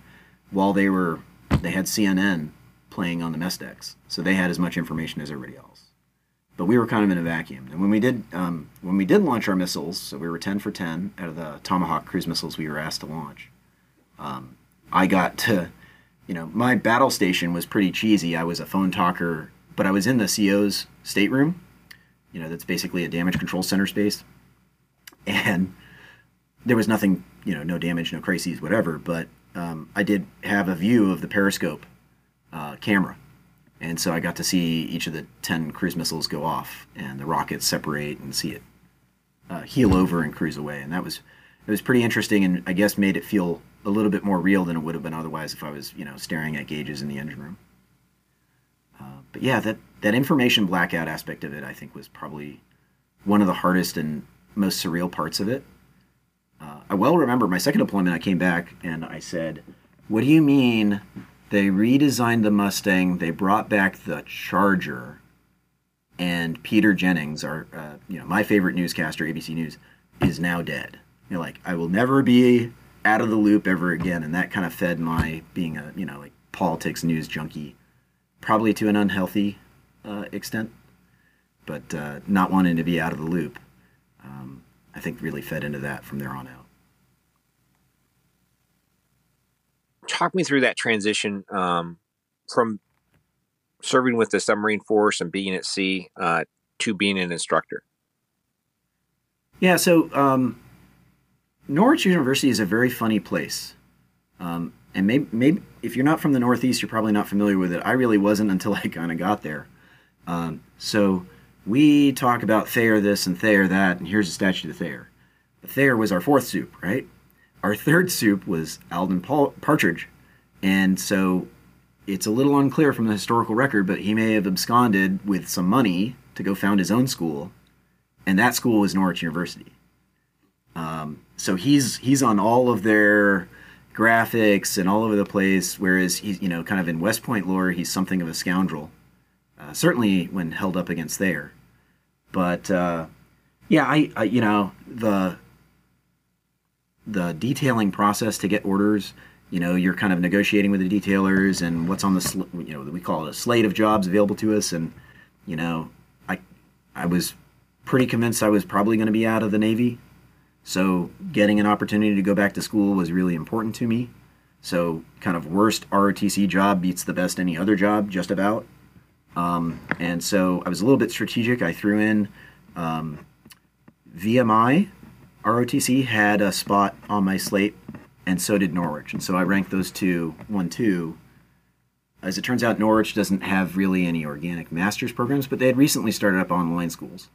while they were they had CNN playing on the mess decks, so they had as much information as everybody else. But we were kind of in a vacuum. And when we did um, when we did launch our missiles, so we were 10 for 10 out of the Tomahawk cruise missiles we were asked to launch. Um, I got to you know, my battle station was pretty cheesy. I was a phone talker, but I was in the CO's stateroom. You know, that's basically a damage control center space. And there was nothing, you know, no damage, no crises, whatever. But um, I did have a view of the periscope uh, camera. And so I got to see each of the 10 cruise missiles go off and the rockets separate and see it uh, heel over and cruise away. And that was, it was pretty interesting and I guess made it feel a little bit more real than it would have been otherwise if I was, you know, staring at gauges in the engine room. Uh, but yeah, that that information blackout aspect of it, I think, was probably one of the hardest and most surreal parts of it. Uh, I well remember my second deployment. I came back and I said, "What do you mean they redesigned the Mustang? They brought back the Charger." And Peter Jennings, our uh, you know my favorite newscaster, ABC News, is now dead. You're like, I will never be out of the loop ever again, and that kind of fed my being a you know like politics news junkie, probably to an unhealthy uh, extent, but uh, not wanting to be out of the loop. Um, I think really fed into that from there on out. Talk me through that transition um, from serving with the submarine force and being at sea uh, to being an instructor. Yeah, so um, Norwich University is a very funny place. Um, and maybe, maybe if you're not from the Northeast, you're probably not familiar with it. I really wasn't until I kind of got there. Um, so we talk about Thayer this and Thayer that, and here's a statue of Thayer. But Thayer was our fourth supe, right? Our third supe was Alden Partridge. And so it's a little unclear from the historical record, but he may have absconded with some money to go found his own school. And that school was Norwich University. Um, so he's he's on all of their graphics and all over the place. Whereas he's you know kind of in West Point lore, he's something of a scoundrel. Uh, certainly when held up against Thayer. but uh, yeah, I, I you know the the detailing process to get orders. You know, you're kind of negotiating with the detailers and what's on the sl- you know we call it a slate of jobs available to us, and you know, I I was pretty convinced I was probably going to be out of the Navy so getting an opportunity to go back to school was really important to me. So kind of worst ROTC job beats the best any other job, just about. Um, and so I was a little bit strategic. I threw in um, VMI. ROTC had a spot on my slate, and so did Norwich. And so I ranked those two one two. As it turns out, Norwich doesn't have really any organic master's programs, but they had recently started up online schools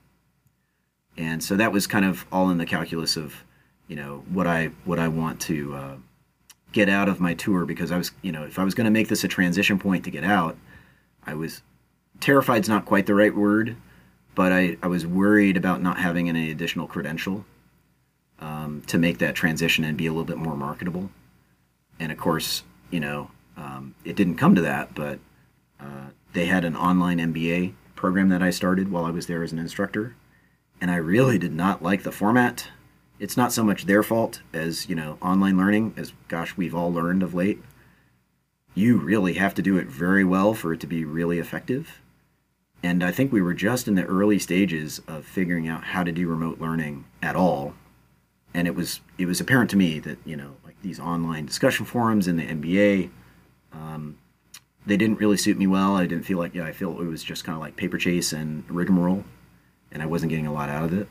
and so that was kind of all in the calculus of you know what I what I want to uh, get out of my tour because I was you know if I was going to make this a transition point to get out, I was terrified's not quite the right word, but I, I was worried about not having any additional credential um, to make that transition and be a little bit more marketable. And of course, you know, um, it didn't come to that, but uh, they had an online MBA program that I started while I was there as an instructor and I really did not like the format. It's not so much their fault as, you know, online learning, as gosh, we've all learned of late. You really have to do it very well for it to be really effective. And I think we were just in the early stages of figuring out how to do remote learning at all. And it was it was apparent to me that, you know, like these online discussion forums in the MBA, um, they didn't really suit me well. I didn't feel like, yeah, I feel it was just kind of like paper chase and rigmarole and I wasn't getting a lot out of it.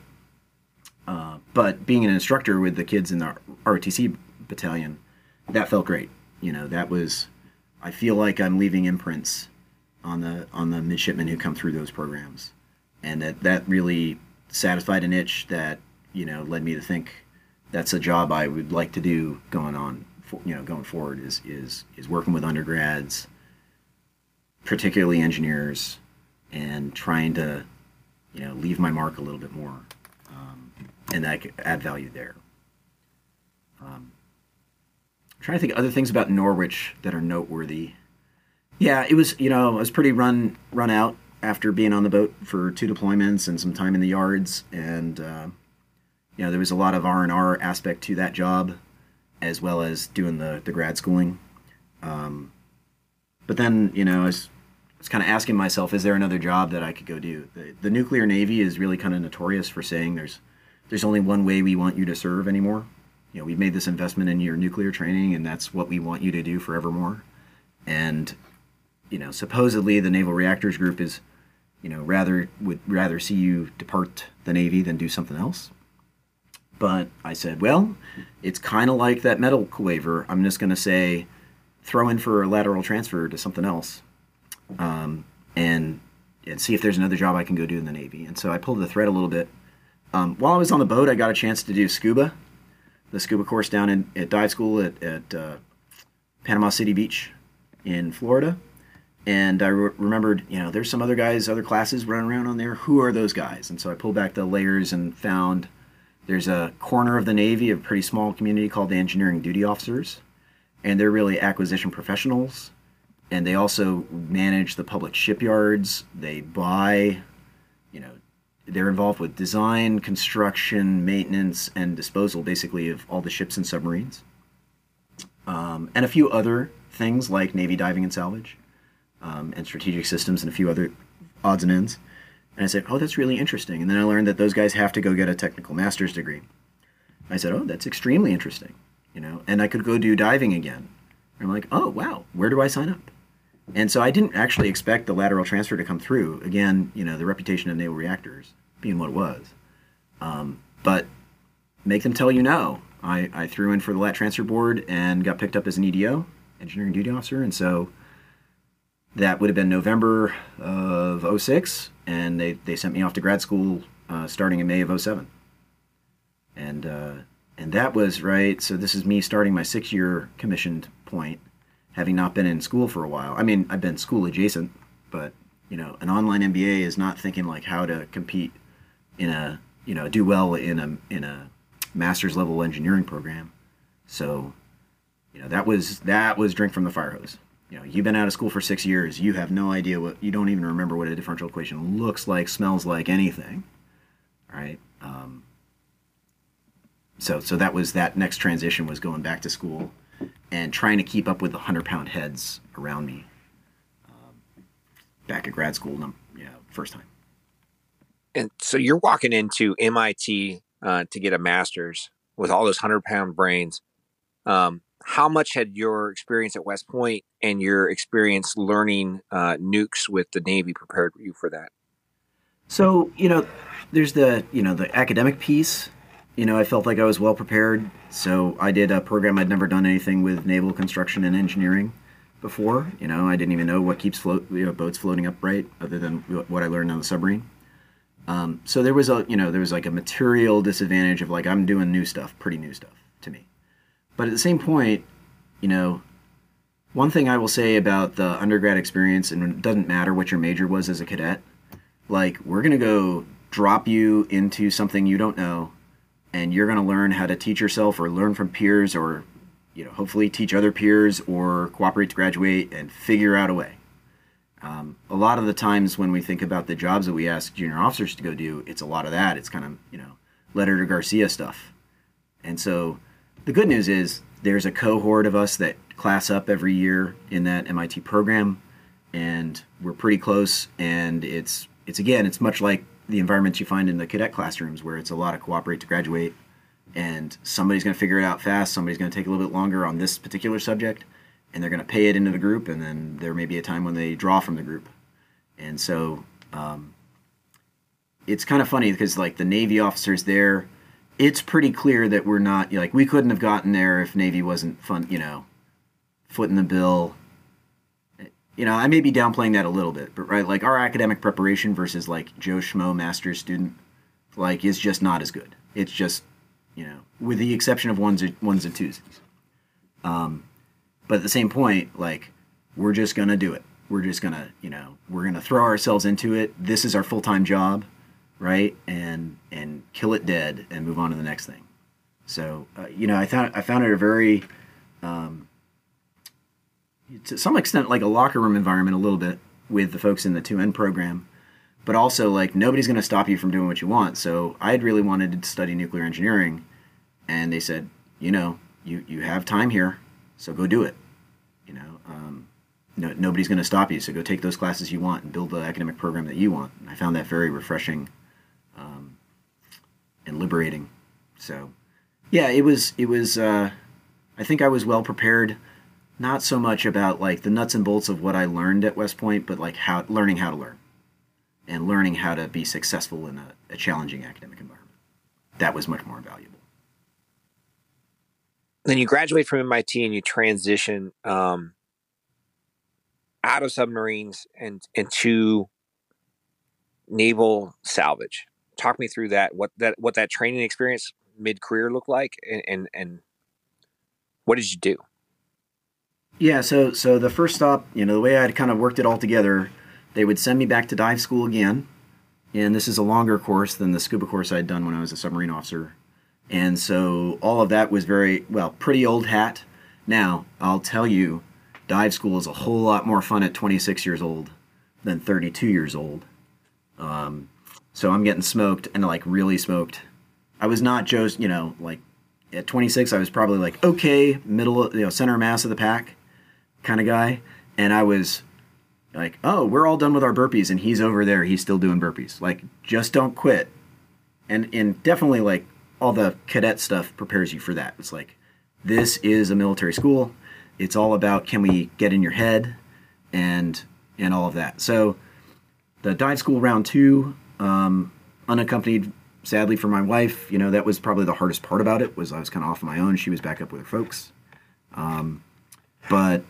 Uh, but being an instructor with the kids in the ROTC battalion, that felt great. You know, that was. I feel like I'm leaving imprints on the on the midshipmen who come through those programs, and that that really satisfied an itch that you know led me to think that's a job I would like to do going on. For, you know, going forward is is is working with undergrads particularly engineers, and trying to, you know, leave my mark a little bit more, um, and that could add value there. Um, I'm trying to think of other things about Norwich that are noteworthy. Yeah, it was you know I was pretty run run out after being on the boat for two deployments and some time in the yards, and uh, you know there was a lot of R and R aspect to that job, as well as doing the the grad schooling. Um, but then you know I was, I was kind of asking myself, is there another job that I could go do? The, the nuclear navy is really kind of notorious for saying there's there's only one way we want you to serve anymore. You know, we've made this investment in your nuclear training, and that's what we want you to do forevermore. And you know, supposedly the Naval Reactors Group is, you know, rather would rather see you depart the Navy than do something else. But I said, well, it's kind of like that metal waiver. I'm just going to say, throw in for a lateral transfer to something else, um, and and see if there's another job I can go do in the Navy. And so I pulled the thread a little bit. Um, while I was on the boat, I got a chance to do scuba, the scuba course down in, at dive school at, at uh, Panama City Beach in Florida and I re- remembered, you know, there's some other guys, other classes running around on there. Who are those guys? And so I pulled back the layers and found there's a corner of the Navy, a pretty small community called the Engineering Duty Officers, and they're really acquisition professionals. And they also manage the public shipyards. They buy, you know, they're involved with design, construction, maintenance, and disposal, basically, of all the ships and submarines, um, and a few other things like Navy diving and salvage um, and strategic systems and a few other odds and ends. And I said, oh, that's really interesting. And then I learned that those guys have to go get a technical master's degree. I said, oh, that's extremely interesting, you know. And I could go do diving again. And I'm like, oh, wow, where do I sign up? And so I didn't actually expect the lateral transfer to come through. Again, you know, the reputation of naval reactors being what it was. Um, but make them tell you no. I, I threw in for the lat transfer board and got picked up as an EDO, engineering duty officer. And so that would have been November of 06, and they, they sent me off to grad school uh, starting in May of 07. And, uh, and that was right. So this is me starting my six year commissioned point, having not been in school for a while. I mean, I've been school adjacent, but you know, an online MBA is not thinking like how to compete in a you know do well in a in a master's level engineering program. So, you know, that was that was drink from the fire hose you know, you've been out of school for six years. You have no idea what you don't even remember what a differential equation looks like, smells like, anything. Right. Um, so, so that was that next transition was going back to school and trying to keep up with the hundred pound heads around me. Um, back at grad school, you yeah. first time. And so you're walking into MIT uh, to get a master's with all those hundred pound brains. Um, how much had your experience at West Point and your experience learning uh, nukes with the Navy prepared you for that? So you know, there's the you know the academic piece. You know, I felt like I was well prepared. So I did a program. I'd never done anything with naval construction and engineering before. You know, I didn't even know what keeps float you know, boats floating upright, other than what I learned on the submarine. Um, so there was a you know there was like a material disadvantage of like I'm doing new stuff, pretty new stuff to me. But at the same point, you know, one thing I will say about the undergrad experience, and it doesn't matter what your major was as a cadet, like, we're going to go drop you into something you don't know, and you're going to learn how to teach yourself or learn from peers or, you know, hopefully teach other peers or cooperate to graduate and figure out a way. Um, a lot of the times when we think about the jobs that we ask junior officers to go do, it's a lot of that. It's kind of, you know, letter to Garcia stuff. And so the good news is there's a cohort of us that class up every year in that MIT program, and we're pretty close. And it's it's again, it's much like the environments you find in the cadet classrooms, where it's a lot of cooperate to graduate, and somebody's going to figure it out fast. Somebody's going to take a little bit longer on this particular subject, and they're going to pay it into the group, and then there may be a time when they draw from the group, and so. Um, it's kind of funny because like the Navy officers there, it's pretty clear that we're not like we couldn't have gotten there if Navy wasn't fun, you know, footing the bill. You know, I may be downplaying that a little bit, but right, like our academic preparation versus like Joe Schmo master's student, like is just not as good. It's just, you know, with the exception of ones ones and twos. Um, but at the same point, like we're just gonna do it. we're just gonna, you know, we're gonna throw ourselves into it. This is our full time job, right? And and kill it dead and move on to the next thing. So, uh, you know, I found I found it a very, um, to some extent, like a locker room environment, a little bit with the folks in the two N program, but also like nobody's gonna stop you from doing what you want. So, I had really wanted to study nuclear engineering, and they said, you know, you you have time here, so go do it. You know. Um, no, nobody's going to stop you. So go take those classes you want and build the academic program that you want. And I found that very refreshing and liberating. So, yeah, it was. It was. Uh, I think I was well prepared. Not so much about like the nuts and bolts of what I learned at West Point, but like how learning how to learn and learning how to be successful in a, a challenging academic environment. That was much more valuable. Then you graduate from MIT and you transition. Um out of submarines and into naval salvage. Talk me through that. What that what that training experience mid career looked like, and, and and what did you do? Yeah, so so the first stop, you know, the way I'd kind of worked it all together, they would send me back to dive school again, and this is a longer course than the scuba course I'd done when I was a submarine officer, and so all of that was very well, pretty old hat. Now I'll tell you, dive school is a whole lot more fun at 26 years old than 32 years old. Um, so I'm getting smoked and like really smoked. I was not just, you know, like at 26, I was probably like, okay, middle, you know, center mass of the pack kind of guy. And I was like, oh, we're all done with our burpees and he's over there. He's still doing burpees. Like, just don't quit. And, and definitely like all the cadet stuff prepares you for that. It's like, this is a military school it's all about can we get in your head and and all of that. So the dive school round two, um, unaccompanied, sadly for my wife, you know that was probably the hardest part about it. Was I was kind of off on my own. She was back up with her folks, um, but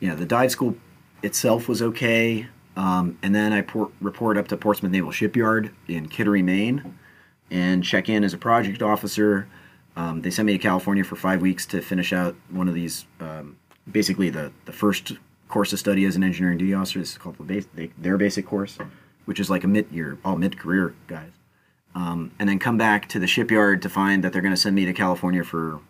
yeah, the dive school itself was okay. Um, and then I por- report up to Portsmouth Naval Shipyard in Kittery, Maine, and check in as a project officer. Um, they sent me to California for five weeks to finish out one of these, um, basically the, the first course of study as an engineering duty officer. This is called the base, they, their basic course, which is like a mid year, all mid career guys. Um, and then come back to the shipyard to find that they're going to send me to California for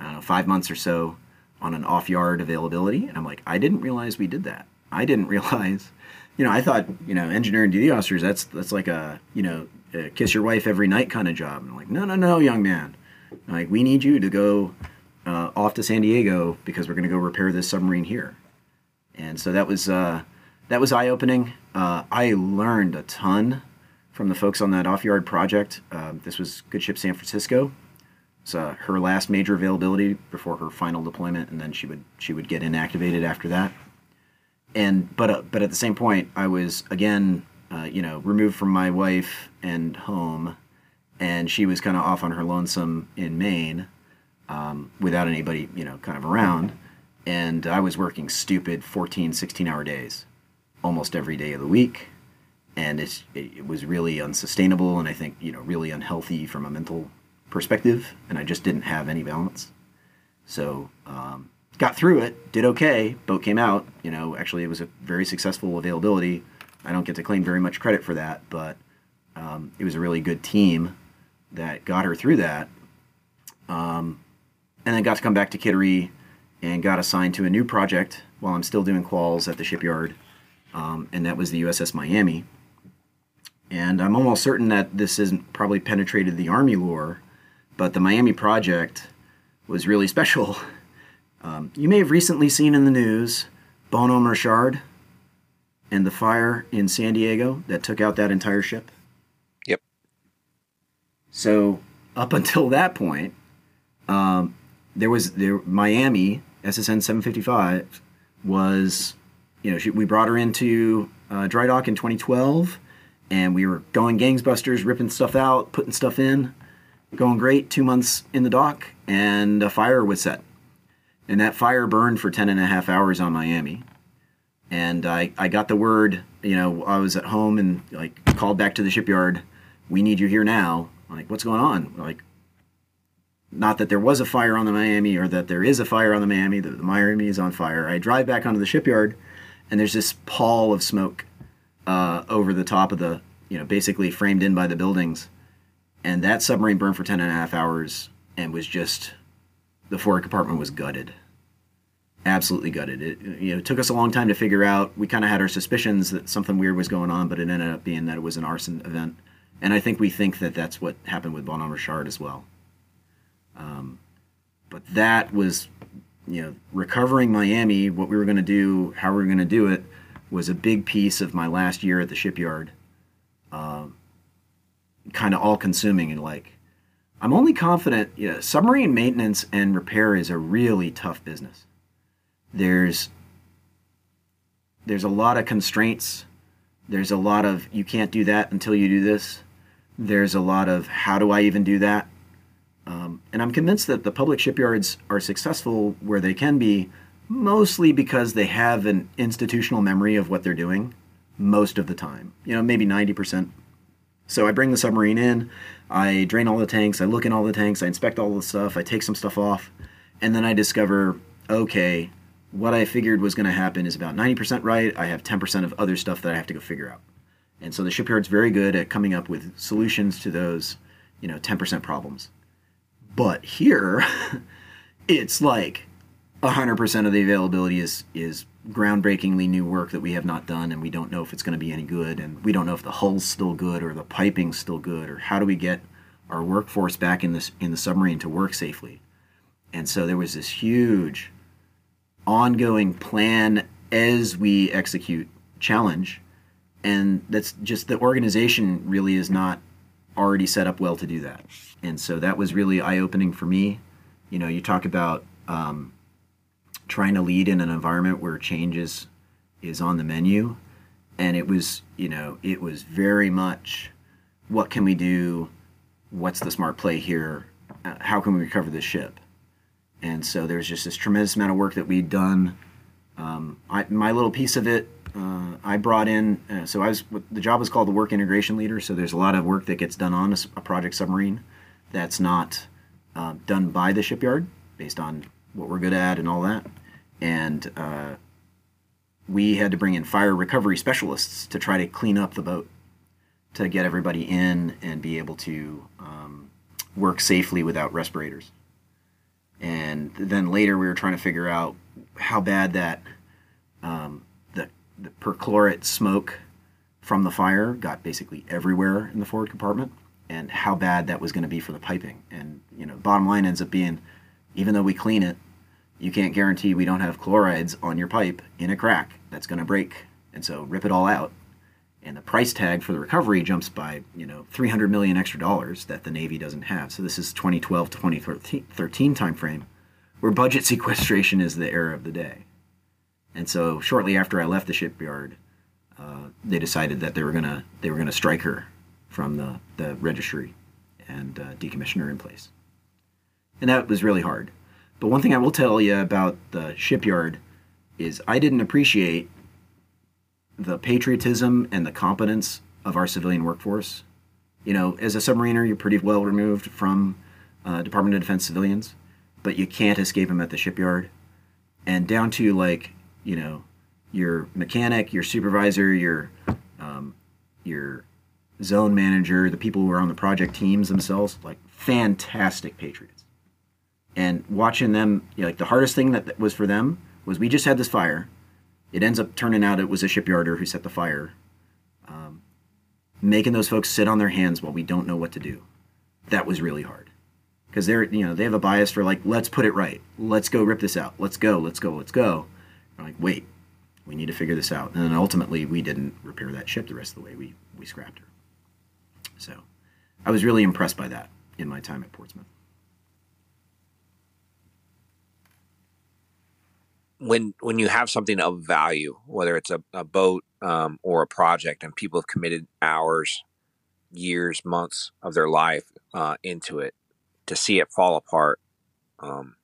know, five months or so on an off yard availability. And I'm like, I didn't realize we did that. I didn't realize, you know, I thought, you know, engineering duty officers, that's, that's like a, you know, a kiss your wife every night kind of job. And I'm like, no, no, no, young man like, we need you to go uh, off to San Diego because we're going to go repair this submarine here. And so that was uh, that was eye opening. Uh, I learned a ton from the folks on that off yard project. Um, this was Good Ship San Francisco. It's uh, her last major availability before her final deployment, and then she would she would get inactivated after that. And but uh, but at the same point, I was again uh, you know removed from my wife and home and she was kind of off on her lonesome in Maine um, without anybody, you know, kind of around. And I was working stupid 14, 16 hour days almost every day of the week. And it, it was really unsustainable and I think, you know, really unhealthy from a mental perspective. And I just didn't have any balance. So, um, got through it, did okay. Boat came out. You know, actually, it was a very successful availability. I don't get to claim very much credit for that, but um, it was a really good team that got her through that. Um, and then got to come back to Kittery and got assigned to a new project while I'm still doing quals at the shipyard. Um, and that was the USS Miami. And I'm almost certain that this hasn't probably penetrated the Army lore, but the Miami project was really special. Um, you may have recently seen in the news Bonhomme Richard and the fire in San Diego that took out that entire ship. Yep. So up until that point, um, there was there Miami SSN 755 was, you know, she, we brought her into uh, dry dock in 2012, and we were going gangsbusters, ripping stuff out, putting stuff in, going great. Two months in the dock, and a fire was set, and that fire burned for 10 and a half hours on Miami. And I, I got the word, you know, I was at home and like called back to the shipyard. We need you here now like, what's going on? Like, not that there was a fire on the Miami or that there is a fire on the Miami. The, the Miami is on fire. I drive back onto the shipyard, and there's this pall of smoke uh, over the top of the, you know, basically framed in by the buildings. And that submarine burned for 10 and a half hours and was just, the forward compartment was gutted. Absolutely gutted. It, you know, it took us a long time to figure out. We kind of had our suspicions that something weird was going on, but it ended up being that it was an arson event. And I think we think that that's what happened with Bonhomme Richard as well. Um, but that was, you know, recovering Miami, what we were going to do, how we were going to do it, was a big piece of my last year at the shipyard. Um, kind of all consuming and like, I'm only confident, you know, submarine maintenance and repair is a really tough business. There's there's a lot of constraints. There's a lot of you can't do that until you do this. There's a lot of how do I even do that? Um, and I'm convinced that the public shipyards are successful where they can be, mostly because they have an institutional memory of what they're doing most of the time. You know, maybe 90%. So I bring the submarine in, I drain all the tanks, I look in all the tanks, I inspect all the stuff, I take some stuff off, and then I discover okay, what I figured was going to happen is about 90% right. I have 10% of other stuff that I have to go figure out. And so the shipyard's very good at coming up with solutions to those, you know, 10% problems. But here, it's like 100% of the availability is is groundbreakingly new work that we have not done and we don't know if it's going to be any good and we don't know if the hull's still good or the piping's still good or how do we get our workforce back in this in the submarine to work safely. And so there was this huge ongoing plan as we execute challenge and that's just the organization really is not already set up well to do that. And so that was really eye-opening for me. You know you talk about um, trying to lead in an environment where change is, is on the menu. And it was you know it was very much what can we do? What's the smart play here? Uh, how can we recover this ship? And so there's just this tremendous amount of work that we'd done. Um, I, my little piece of it, uh, I brought in. Uh, so I was the job is called the work integration leader. So there's a lot of work that gets done on a, a project submarine that's not uh, done by the shipyard based on what we're good at and all that. And uh, we had to bring in fire recovery specialists to try to clean up the boat to get everybody in and be able to um, work safely without respirators and then later we were trying to figure out how bad that um, the, perchlorate smoke from the fire got basically everywhere in the forward compartment and how bad that was going to be for the piping. And you know bottom line ends up being even though we clean it you can't guarantee we don't have chlorides on your pipe in a crack that's going to break. And so rip it all out and the price tag for the recovery jumps by you know 300 million extra dollars that the navy doesn't have. So this is 2012 to 2013 timeframe where budget sequestration is the era of the day and so shortly after i left the shipyard uh, they decided that they were gonna they were gonna strike her from the, the registry and uh, decommission her in place and that was really hard but one thing i will tell you about the shipyard is i didn't appreciate the patriotism and the competence of our civilian workforce. You know, as a submariner, you're pretty well removed from uh, Department of Defense civilians, but you can't escape them at the shipyard. And down to like, you know, your mechanic, your supervisor, your um, your zone manager, the people who are on the project teams themselves, like fantastic patriots. And watching them, you know, like the hardest thing that was for them was we just had this fire. It ends up turning out it was a shipyarder who set the fire, um, making those folks sit on their hands while we don't know what to do. That was really hard. Because they're you know they have a bias for like let's put it right, let's go rip this out, let's go, let's go, let's go. We're like wait, we need to figure this out, and then ultimately we didn't repair that ship the rest of the way. We we scrapped her. So I was really impressed by that in my time at Portsmouth. when when you have something of value, whether it's a, a boat um, or a project, and people have committed hours, years, months of their life uh, into it, to see it fall apart, um,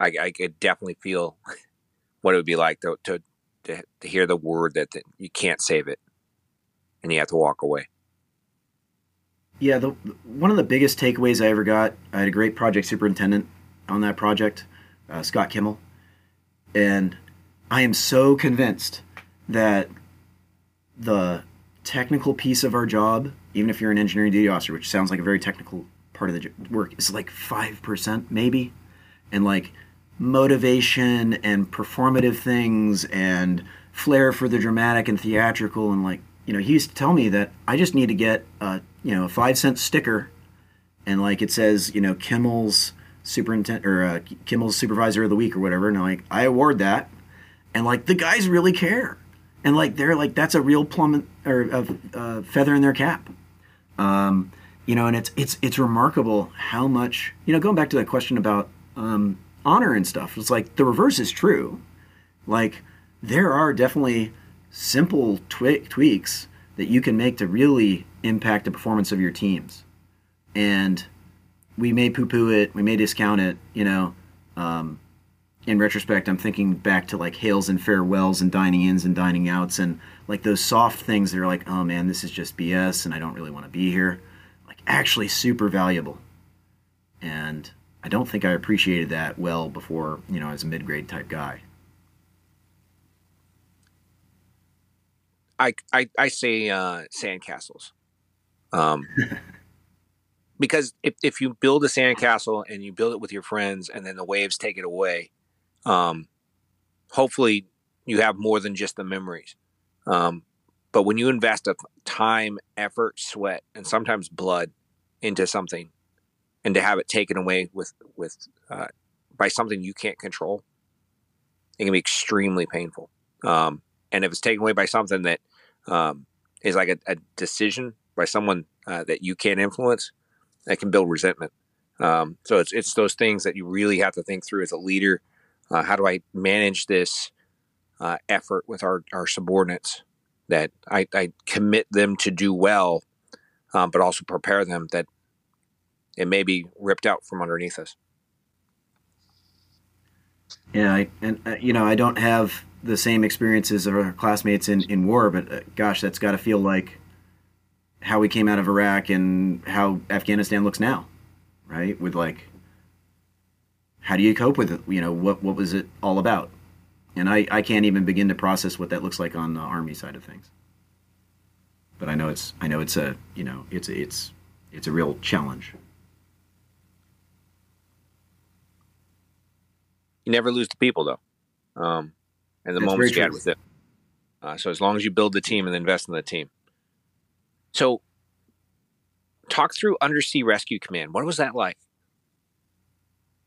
I, I could definitely feel what it would be like to to, to, to hear the word that, you can't save it, and you have to walk away. Yeah, the, one of the biggest takeaways I ever got. I had a great project superintendent on that project uh, Scott Kimmel, and I am so convinced that the technical piece of our job, even if you're an engineering duty officer, which sounds like a very technical part of the work, is like 5% maybe. And like motivation and performative things and flair for the dramatic and theatrical. And like you know he used to tell me that i just need to get a you know a five cent sticker. And like it says you know kimmel's superintendent or uh, kimmel's supervisor of the week or whatever. And like i award that. And like the guys really care. And like they're like that's a real plum or a feather in their cap. Um, you know and it's it's it's remarkable how much you know going back to that question about um, honor and stuff it's like the reverse is true like there are definitely simple twi- tweaks that you can make to really impact the performance of your teams and we may poo-poo it we may discount it you know um, in retrospect, I'm thinking back to like hails and farewells and dining ins and dining outs and like those soft things that are like, oh man, this is just BS and I don't really want to be here. Like actually super valuable. And I don't think I appreciated that well before, you know, as a mid grade type guy. I, I, I say uh, sandcastles. Um, because if, if you build a sandcastle and you build it with your friends and then the waves take it away, um, hopefully you have more than just the memories. Um, but when you invest a time, effort, sweat, and sometimes blood into something, and to have it taken away with with uh, by something you can't control, it can be extremely painful. Um, and if it's taken away by something that um, is like a, a, decision by someone uh, that you can't influence, that can build resentment. Um, so it's it's those things that you really have to think through as a leader uh, how do I manage this uh, effort with our, our subordinates that I, I commit them to do well, um, but also prepare them that it may be ripped out from underneath us. Yeah, I, and uh, you know I don't have the same experiences of our classmates in, in war, but uh, gosh, that's got to feel like how we came out of Iraq and how Afghanistan looks now, right? With like how do you cope with it? You know, what what was it all about? And I, I can't even begin to process what that looks like on the army side of things. But I know it's I know it's a you know it's it's it's a real challenge. You never lose the people though, um, and the That's moments you had with it. Uh, so as long as you build the team and invest in the team. So, talk through Undersea Rescue Command. What was that like?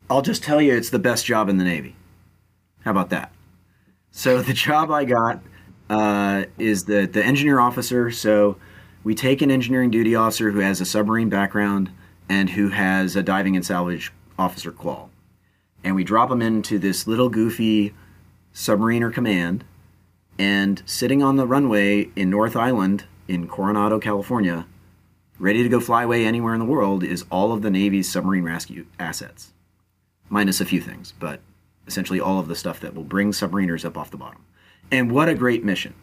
I'll just tell you, it's the best job in the Navy. How about that? So the job I got uh, is the the engineer officer. So we take an engineering duty officer who has a submarine background and who has a diving and salvage officer qual, and we drop them into this little goofy submariner command. And sitting on the runway in North Island in Coronado, California, ready to go fly away anywhere in the world, is all of the Navy's submarine rescue assets minus a few things, but essentially all of the stuff that will bring submariners up off the bottom. And what a great mission.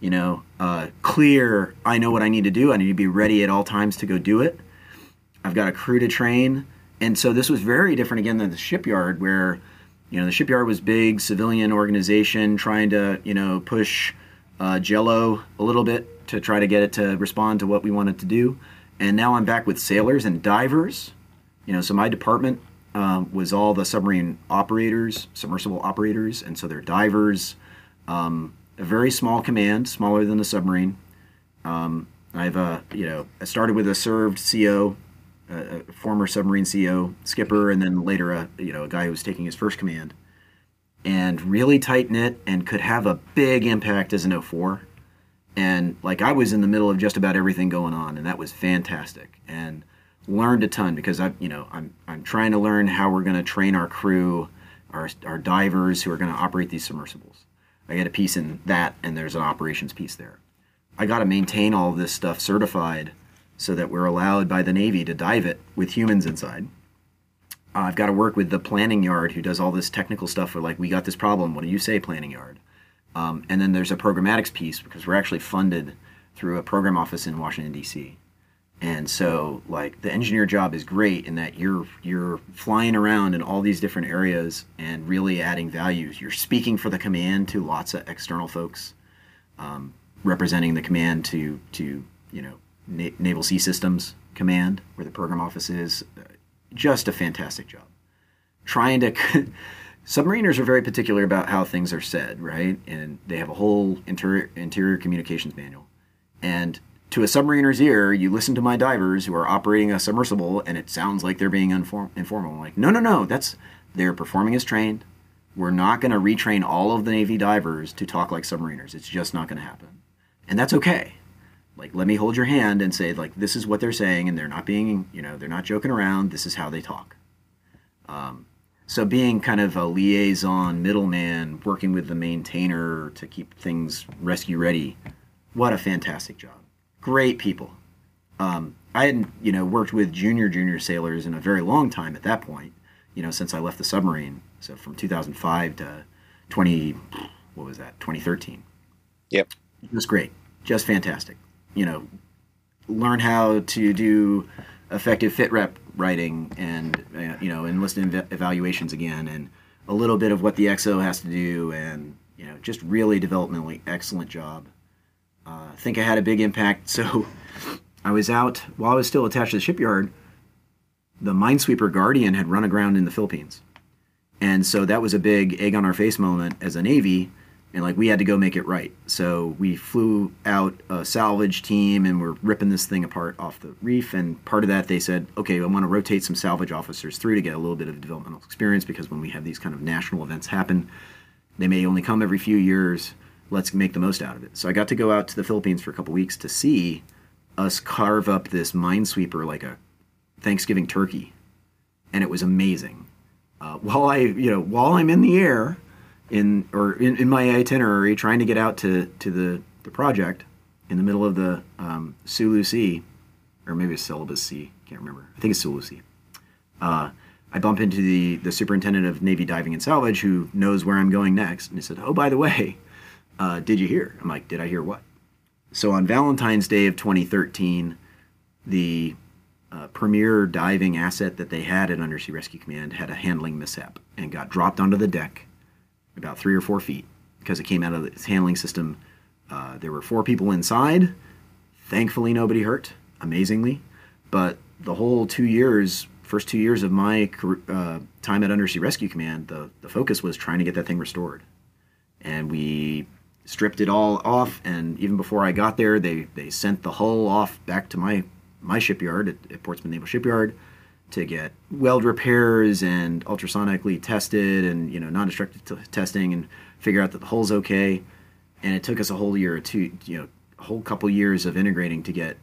You know, uh, clear, I know what I need to do. I need to be ready at all times to go do it. I've got a crew to train. And so this was very different again than the shipyard, where, you know, the shipyard was big, civilian organization trying to, you know, push uh, Jello a little bit to try to get it to respond to what we wanted to do. And now I'm back with sailors and divers. You know, so my department um, was all the submarine operators, submersible operators, and so they're divers. Um, a very small command, smaller than the submarine. Um, I've uh, you know I started with a served CO, a, former submarine CO skipper, and then later a you know a guy who was taking his first command, and really tight knit and could have a big impact as an 04. And like I was in the middle of just about everything going on, and that was fantastic. And learned a ton because I, you know, I'm I'm trying to learn how we're going to train our crew, our our divers who are going to operate these submersibles. I get a piece in that, and there's an operations piece there. I got to maintain all this stuff certified so that we're allowed by the Navy to dive it with humans inside. Uh, I've got to work with the planning yard who does all this technical stuff for like, we got this problem. What do you say, planning yard? Um, and then there's a programmatics piece because we're actually funded through a program office in Washington, D.C And so, like the engineer job is great in that you're you're flying around in all these different areas and really adding values. You're speaking for the command to lots of external folks, um, representing the command to to you know Na- Naval Sea Systems Command, where the program office is. Just a fantastic job. Trying to submariners are very particular about how things are said, right? And they have a whole interior, interior communications manual. And to a submariner's ear, you listen to my divers who are operating a submersible, and it sounds like they're being inform- informal. I'm like, no, no, no, that's they're performing as trained. We're not going to retrain all of the Navy divers to talk like submariners. It's just not going to happen, and that's okay. Like, let me hold your hand and say, like, this is what they're saying, and they're not being, you know, they're not joking around. This is how they talk. Um, so being kind of a liaison middleman, working with the maintainer to keep things rescue ready, what a fantastic job great people. Um, I hadn't, you know, worked with junior junior sailors in a very long time at that point. You know, since I left the submarine, so from 2005 to 20, what was that? 2013. Yep. It was great, just fantastic. You know, learn how to do effective fit rep writing and uh, you know enlist ev- evaluations again and a little bit of what the XO has to do and you know just really developmentally excellent job uh, I think I had a big impact. So I was out while I was still attached to the shipyard. The Minesweeper Guardian had run aground in the Philippines, and so that was a big egg on our face moment as a Navy, and like we had to go make it right. So we flew out a salvage team, and we're ripping this thing apart off the reef. And part of that, they said, okay, I want to rotate some salvage officers through to get a little bit of developmental experience because when we have these kind of national events happen, they may only come every few years let's make the most out of it. So I got to go out to the Philippines for a couple weeks to see us carve up this minesweeper like a Thanksgiving turkey, and it was amazing. Uh, while I, you know, while I'm in the air, in or in, in my itinerary, trying to get out to to the the project in the middle of the um, Sulu Sea, or maybe it's Celebes Sea, can't remember. I think it's Sulu Sea. Uh, I bump into the the superintendent of Navy Diving and Salvage, who knows where I'm going next, and he said, "Oh, by the way, uh, did you hear? I'm like, did I hear what? So on Valentine's Day of 2013, the uh, premier diving asset that they had at Undersea Rescue Command had a handling mishap and got dropped onto the deck about three or four feet because it came out of its handling system. Uh, there were four people inside. Thankfully, nobody hurt, amazingly. But the whole two years, first two years of my uh, time at Undersea Rescue Command, the, the focus was trying to get that thing restored. And we stripped it all off. And even before I got there, they, they sent the hull off back to my, my shipyard at, at Portsmouth Naval Shipyard to get weld repairs and ultrasonically tested and you know non-destructive t- testing and figure out that the hull's okay. And it took us a whole year or two, you know, a whole couple years of integrating to get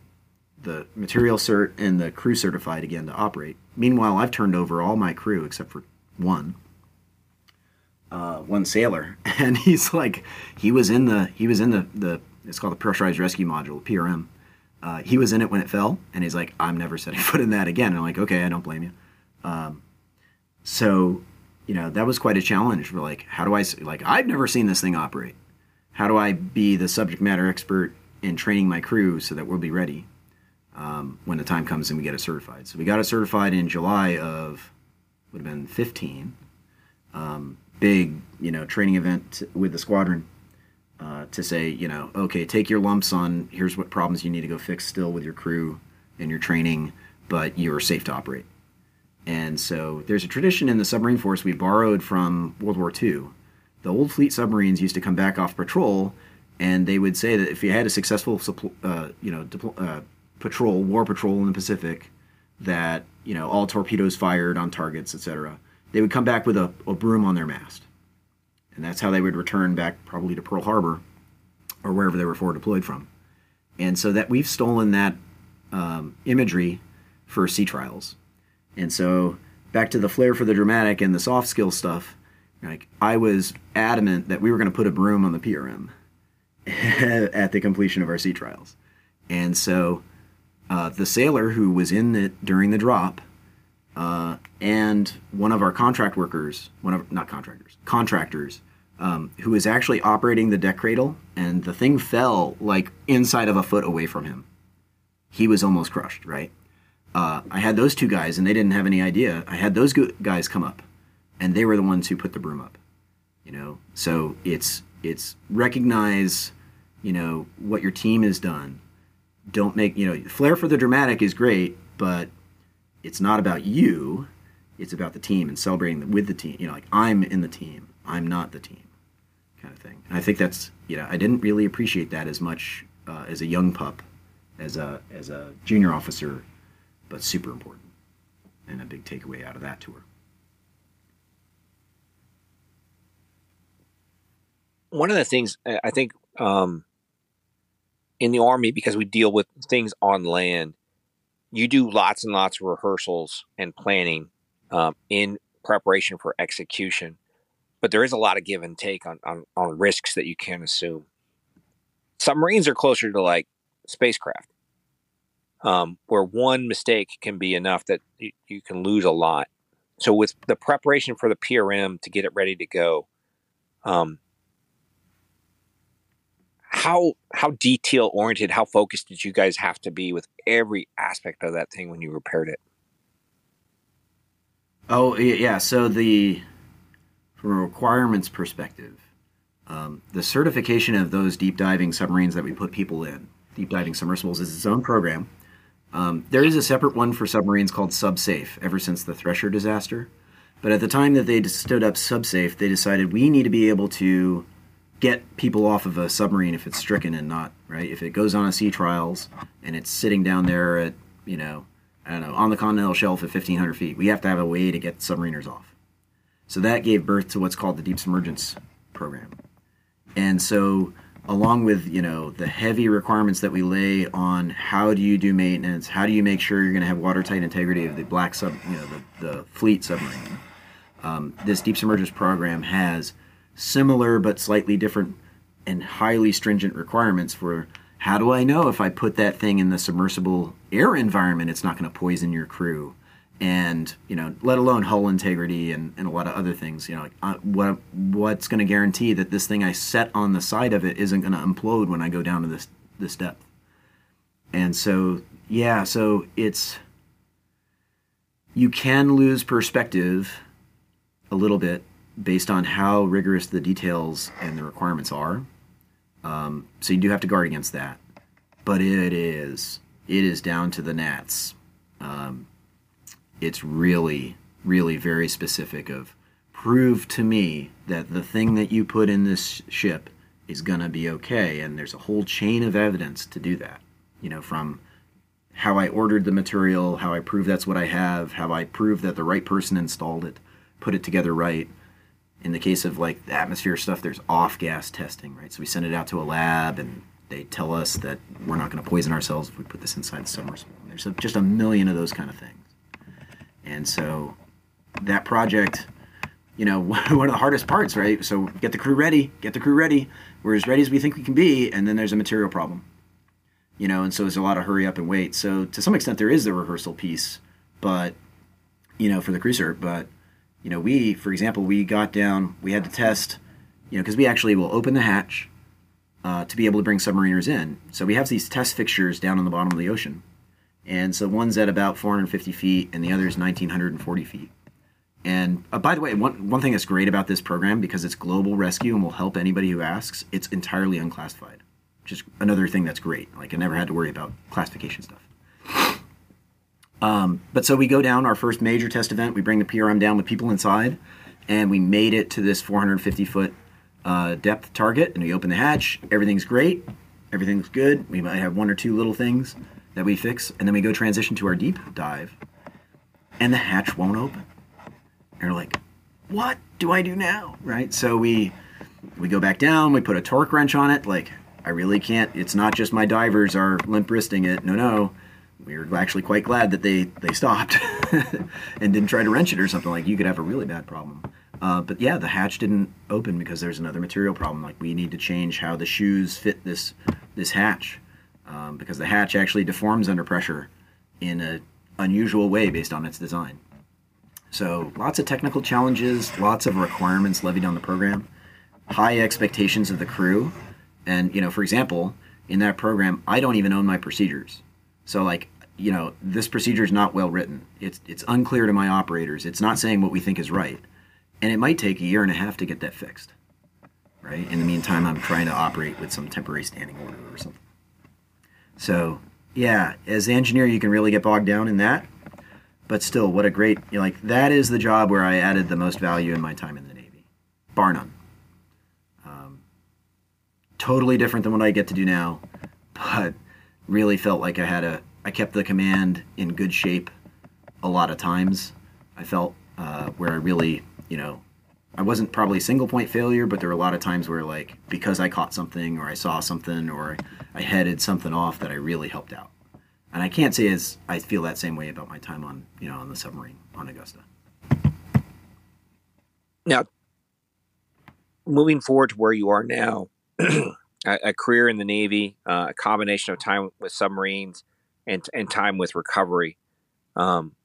the material cert and the crew certified again to operate. Meanwhile, I've turned over all my crew except for one uh, one sailor, and he's like, he was in the he was in the the it's called the pressurized rescue module PRM. Uh, he was in it when it fell, and he's like, I'm never setting foot in that again. And I'm like, okay, I don't blame you. Um, so, you know, that was quite a challenge for like, how do I like I've never seen this thing operate. How do I be the subject matter expert in training my crew so that we'll be ready um, when the time comes and we get it certified? So we got it certified in July of would have been 15. Um, big, you know, training event with the squadron to say, you know, okay, take your lumps on. Here's what problems you need to go fix still with your crew and your training, but you're safe to operate. And so there's a tradition in the submarine force we borrowed from World War II. The old fleet submarines used to come back off patrol, and they would say that if you had a successful, uh, you know, uh, patrol, war patrol in the Pacific, that you know all torpedoes fired on targets, etc they would come back with a, a broom on their mast. And that's how they would return back probably to Pearl Harbor or wherever they were forward deployed from. And so that we've stolen that um, imagery for sea trials. And so back to the flair for the dramatic and the soft skill stuff, like I was adamant that we were going to put a broom on the PRM at the completion of our sea trials. And so uh, the sailor who was in it during the drop uh, and one of our contract workers, one of not contractors, contractors, um, who was actually operating the deck cradle, and the thing fell like inside of a foot away from him. he was almost crushed, right? Uh, I had those two guys, and they didn't have any idea. I had those guys come up, and they were the ones who put the broom up. You know, so it's it's recognize, you know, what your team has done. Don't make you know flair for the dramatic is great, but it's not about you. It's about the team and celebrating with the team. You know, like I'm in the team. I'm not the team, kind of thing. And I think that's you know I didn't really appreciate that as much uh, as a young pup, as a as a junior officer, but super important and a big takeaway out of that tour. one of the things I think um, in the army, because we deal with things on land, you do lots and lots of rehearsals and planning um, in preparation for execution. But there is a lot of give and take on, on, on risks that you can't assume. Submarines are closer to like spacecraft, um, where one mistake can be enough that you, you can lose a lot. So, with the preparation for the PRM to get it ready to go, um, how how detail oriented, how focused did you guys have to be with every aspect of that thing when you repaired it? Oh yeah, so the from a requirements perspective, um, the certification of those deep diving submarines that we put people in, deep diving submersibles, is its own program. Um, there is a separate one for submarines called SubSafe ever since the Thresher disaster. But at the time that they stood up SubSafe, they decided we need to be able to get people off of a submarine if it's stricken and not right. If it goes on a sea trials and it's sitting down there at you know I don't know on the continental shelf at 1500 feet, we have to have a way to get submariners off. So that gave birth to what's called the deep submergence program. And so along with you know the heavy requirements that we lay on how do you do maintenance, how do you make sure you're going to have watertight integrity of the black sub, you know the, the fleet submarine. Um, this deep submergence program has similar but slightly different and highly stringent requirements for how do I know if I put that thing in the submersible air environment, it's not going to poison your crew? And, you know, let alone hull integrity and, and a lot of other things. You know, like, uh, what, what's going to guarantee that this thing I set on the side of it isn't going to implode when I go down to this, this depth? And so, yeah, so it's, you can lose perspective a little bit based on how rigorous the details and the requirements are. Um, so you do have to guard against that. But it is it is down to the gnats. Um, it's really really very specific of prove to me that the thing that you put in this ship is going to be okay and there's a whole chain of evidence to do that you know from how i ordered the material how i prove that's what i have how i prove that the right person installed it put it together right in the case of like the atmosphere stuff, there's off gas testing, right? So we send it out to a lab and they tell us that we're not going to poison ourselves if we put this inside the submersible. There's a, just a million of those kind of things. And so that project, you know, one of the hardest parts, right? So get the crew ready, get the crew ready. We're as ready as we think we can be, and then there's a material problem. You know, and so there's a lot of hurry up and wait. So to some extent, there is the rehearsal piece, but you know, for the cruiser, but you know, we, for example, we got down, we had to test, you know, because we actually will open the hatch uh, to be able to bring submariners in. So we have these test fixtures down on the bottom of the ocean. And so one's at about 450 feet and the other is 1940 feet. And uh, by the way, one, one thing that's great about this program, because it's global rescue and will help anybody who asks, it's entirely unclassified, which is another thing that's great. Like I never had to worry about classification stuff. Um, but so we go down our first major test event. We bring the PRM down with people inside, and we made it to this 450 foot uh, depth target. And we open the hatch. Everything's great. Everything's good. We might have one or two little things that we fix, and then we go transition to our deep dive, and the hatch won't open. And we're like, what do I do now? Right? So we we go back down. We put a torque wrench on it. Like I really can't. It's not just my divers are limp wristing it. No, no we were actually quite glad that they they stopped and didn't try to wrench it or something like you could have a really bad problem uh, but yeah the hatch didn't open because there's another material problem like we need to change how the shoes fit this this hatch um, because the hatch actually deforms under pressure in an unusual way based on its design so lots of technical challenges lots of requirements levied on the program high expectations of the crew and you know for example in that program i don't even own my procedures So like you know this procedure is not well written. It's it's unclear to my operators. It's not saying what we think is right, and it might take a year and a half to get that fixed. Right. In the meantime, I'm trying to operate with some temporary standing order or something. So yeah, as an engineer, you can really get bogged down in that. But still, what a great you know, like that is the job where I added the most value in my time in the Navy, bar none. Um, totally different than what I get to do now, but really felt like I had a I kept the command in good shape a lot of times. I felt uh, where I really you know I wasn't probably single point failure, but there were a lot of times where like because I caught something or I saw something or I headed something off that I really helped out. And I can't say as I feel that same way about my time on you know on the submarine on Augusta. Now, moving forward to where you are now, a, a, career in the Navy, uh, a combination of time with submarines and and time with recovery, um,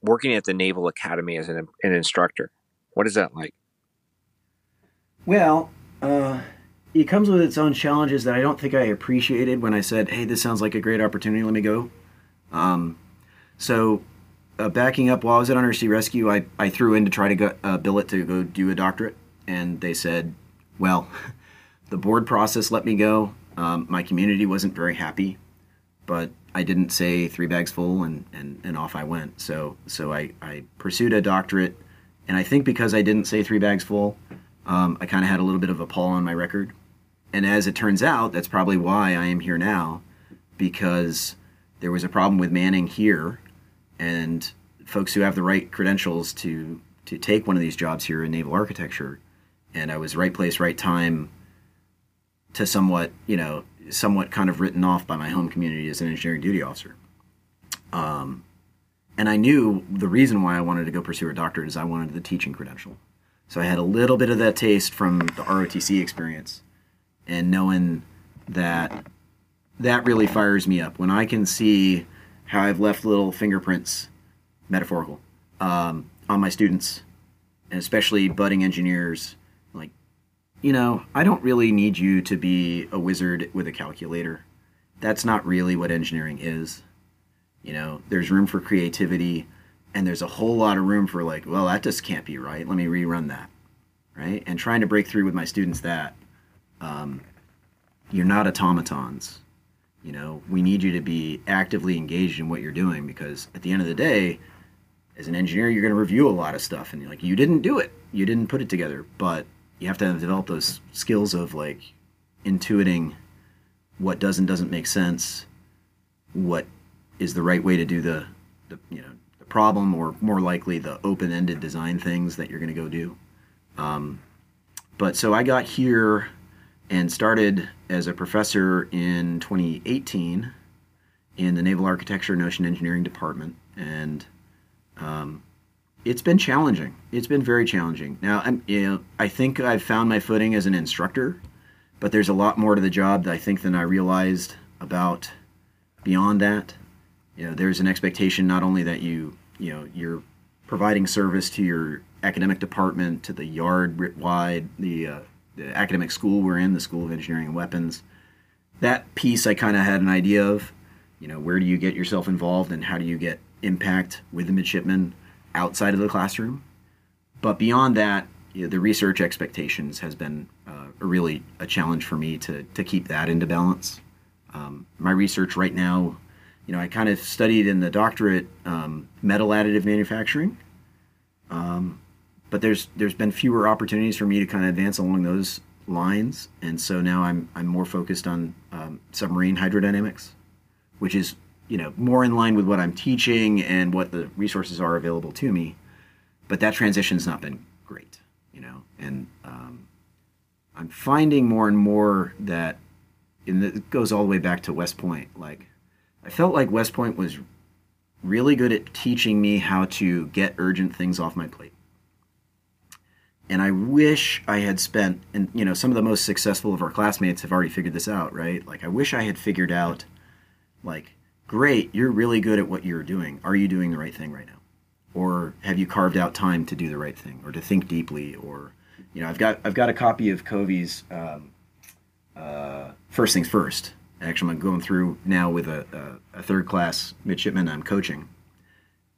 working at the Naval Academy as an, an instructor. What is that like? Well, uh, it comes with its own challenges that I don't think I appreciated when I said, "Hey, this sounds like a great opportunity. Let me go." Um, so, uh, backing up, while I was at Undersea Rescue, I, I threw in to try to go, uh, bill it to go do a doctorate, and they said, "Well, the board process let me go. Um, my community wasn't very happy, but I didn't say three bags full, and, and, and off I went. So so I, I pursued a doctorate, and I think because I didn't say three bags full." Um, I kind of had a little bit of a pull on my record. And as it turns out, that's probably why I am here now, because there was a problem with manning here, and folks who have the right credentials to to take one of these jobs here in naval architecture, and I was right place, right time, to somewhat, you know, somewhat kind of written off by my home community as an engineering duty officer. Um, and I knew the reason why I wanted to go pursue a doctorate is I wanted the teaching credential. So I had a little bit of that taste from the ROTC experience, and knowing that that really fires me up when I can see how I've left little fingerprints, metaphorical, um, on my students, and especially budding engineers. Like, you know, I don't really need you to be a wizard with a calculator. That's not really what engineering is. You know, there's room for creativity and there's a whole lot of room for like well that just can't be right. Let me rerun that right? And trying to break through with my students that um, you're not automatons. You know we need you to be actively engaged in what you're doing because at the end of the day as an engineer you're going to review a lot of stuff and you're like you didn't do it. You didn't put it together. But you have to develop those skills of like intuiting what does and doesn't make sense what is the right way to do the, the you know the problem or more likely the open-ended design things that you're going to go do. Um, but so i got here and started as a professor in 2018 in the naval architecture and ocean engineering department. And um, it's been challenging. It's been very challenging. Now I'm, you know, i think i've found my footing as an instructor but there's a lot more to the job that i think than i realized about beyond that you know there's an expectation not only that you you know you're providing service to your academic department to the yard writ wide the, uh, the academic school we're in the school of engineering and weapons that piece i kind of had an idea of you know where do you get yourself involved and how do you get impact with the midshipmen outside of the classroom? But beyond that you know, the research expectations has been uh, really a challenge for me to, to keep that into balance. Um, my research right now you know, I kind of studied in the doctorate um, metal additive manufacturing, um, but there's there's been fewer opportunities for me to kind of advance along those lines, and so now I'm I'm more focused on um, submarine hydrodynamics, which is you know more in line with what I'm teaching and what the resources are available to me, but that transition's not been great, you know, and um, I'm finding more and more that, and it goes all the way back to West Point, like I felt like West Point was really good at teaching me how to get urgent things off my plate. And I wish I had spent, and you know, some of the most successful of our classmates have already figured this out, right? Like, I wish I had figured out, like, great, you're really good at what you're doing. Are you doing the right thing right now? Or have you carved out time to do the right thing, or to think deeply, or, you know, I've got I've got a copy of Covey's um, uh, First Things First, Actually, I'm going through now with a, a, a third class midshipman I'm coaching.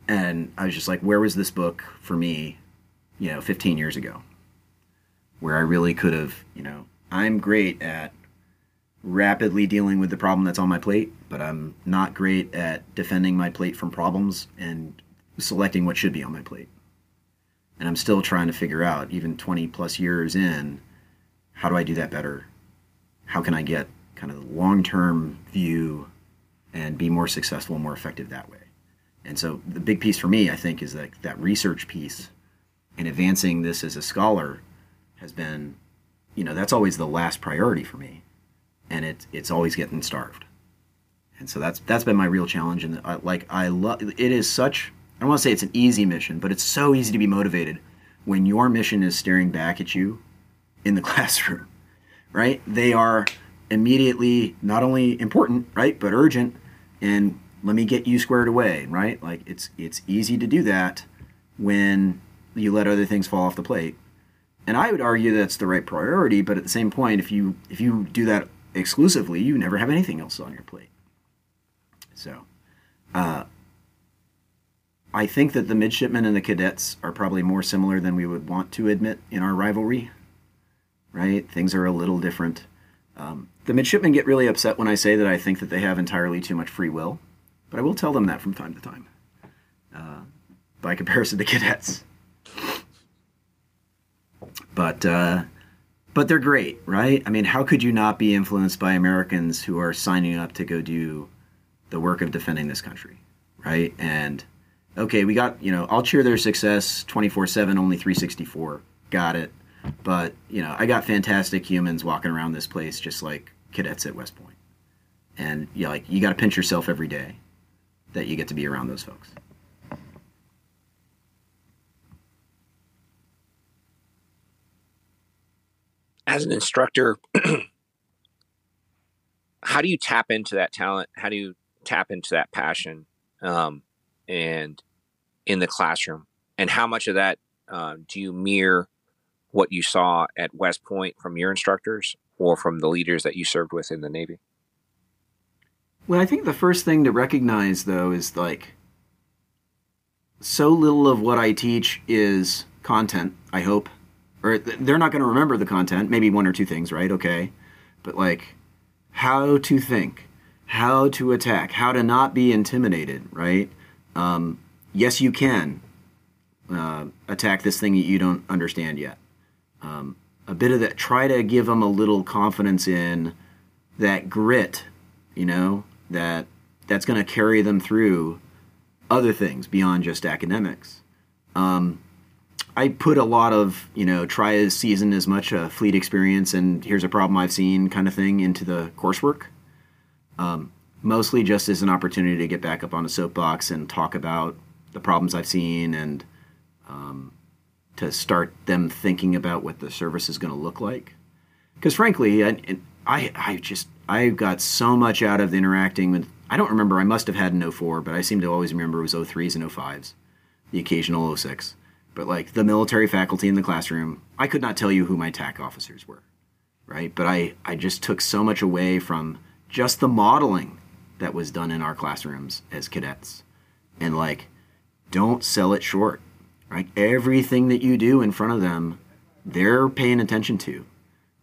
And I was just like, where was this book for me, you know, 15 years ago? Where I really could have, you know, I'm great at rapidly dealing with the problem that's on my plate, but I'm not great at defending my plate from problems and selecting what should be on my plate. And I'm still trying to figure out, even 20 plus years in, how do I do that better? How can I get kind of the long term view and be more successful and more effective that way? And so the big piece for me, I think, is that that research piece and advancing this as a scholar has been, you know, that's always the last priority for me and it, it's always getting starved. And so that's that's been my real challenge. And I, like I love it is such I don't want to say it's an easy mission, but it's so easy to be motivated when your mission is staring back at you in the classroom, right? They are immediately not only important, right, but urgent. And let me get you squared away, right? Like it's it's easy to do that when you let other things fall off the plate. And I would argue that's the right priority, but at the same point, if you if you do that exclusively, you never have anything else on your plate. So, uh, I think that the midshipmen and the cadets are probably more similar than we would want to admit in our rivalry. Right? Things are a little different. Um, the midshipmen get really upset when I say that I think that they have entirely too much free will, but I will tell them that from time to time. Uh, by comparison to cadets. But uh, but they're great, right? I mean, how could you not be influenced by Americans who are signing up to go do the work of defending this country, right? And okay, we got, you know, I'll cheer their success 24 7, only 364. Got it. But, you know, I got fantastic humans walking around this place just like cadets at West Point. And, you like, you got to pinch yourself every day that you get to be around those folks. as an instructor, how do you tap into that talent? How do you tap into that passion um, and in the classroom? And how much of that uh, do you mirror what you saw at West Point from your instructors or from the leaders that you served with in the Navy? Well, I think the first thing to recognize, though, is like so little of what I teach is content, I hope or they're not going to remember the content, maybe one or two things, right? Okay. But like how to think, how to attack, how to not be intimidated, right? Um, yes, you can uh, attack this thing that you don't understand yet. Um, a bit of that, try to give them a little confidence in that grit, you know, that that's going to carry them through other things beyond just academics. Um, I put a lot of you know try a season as much a fleet experience and here's a problem I've seen kind of thing into the coursework. Um, mostly just as an opportunity to get back up on a soapbox and talk about the problems I've seen and um, to start them thinking about what the service is going to look like. Because frankly, I, I, just I got so much out of interacting with. I don't remember. I must have had an 04, but I seem to always remember it was 03s and 05s, the occasional 06 but like the military faculty in the classroom, I could not tell you who my TAC officers were, right? But I, I just took so much away from just the modeling that was done in our classrooms as cadets. And like, don't sell it short, right? Everything that you do in front of them, they're paying attention to,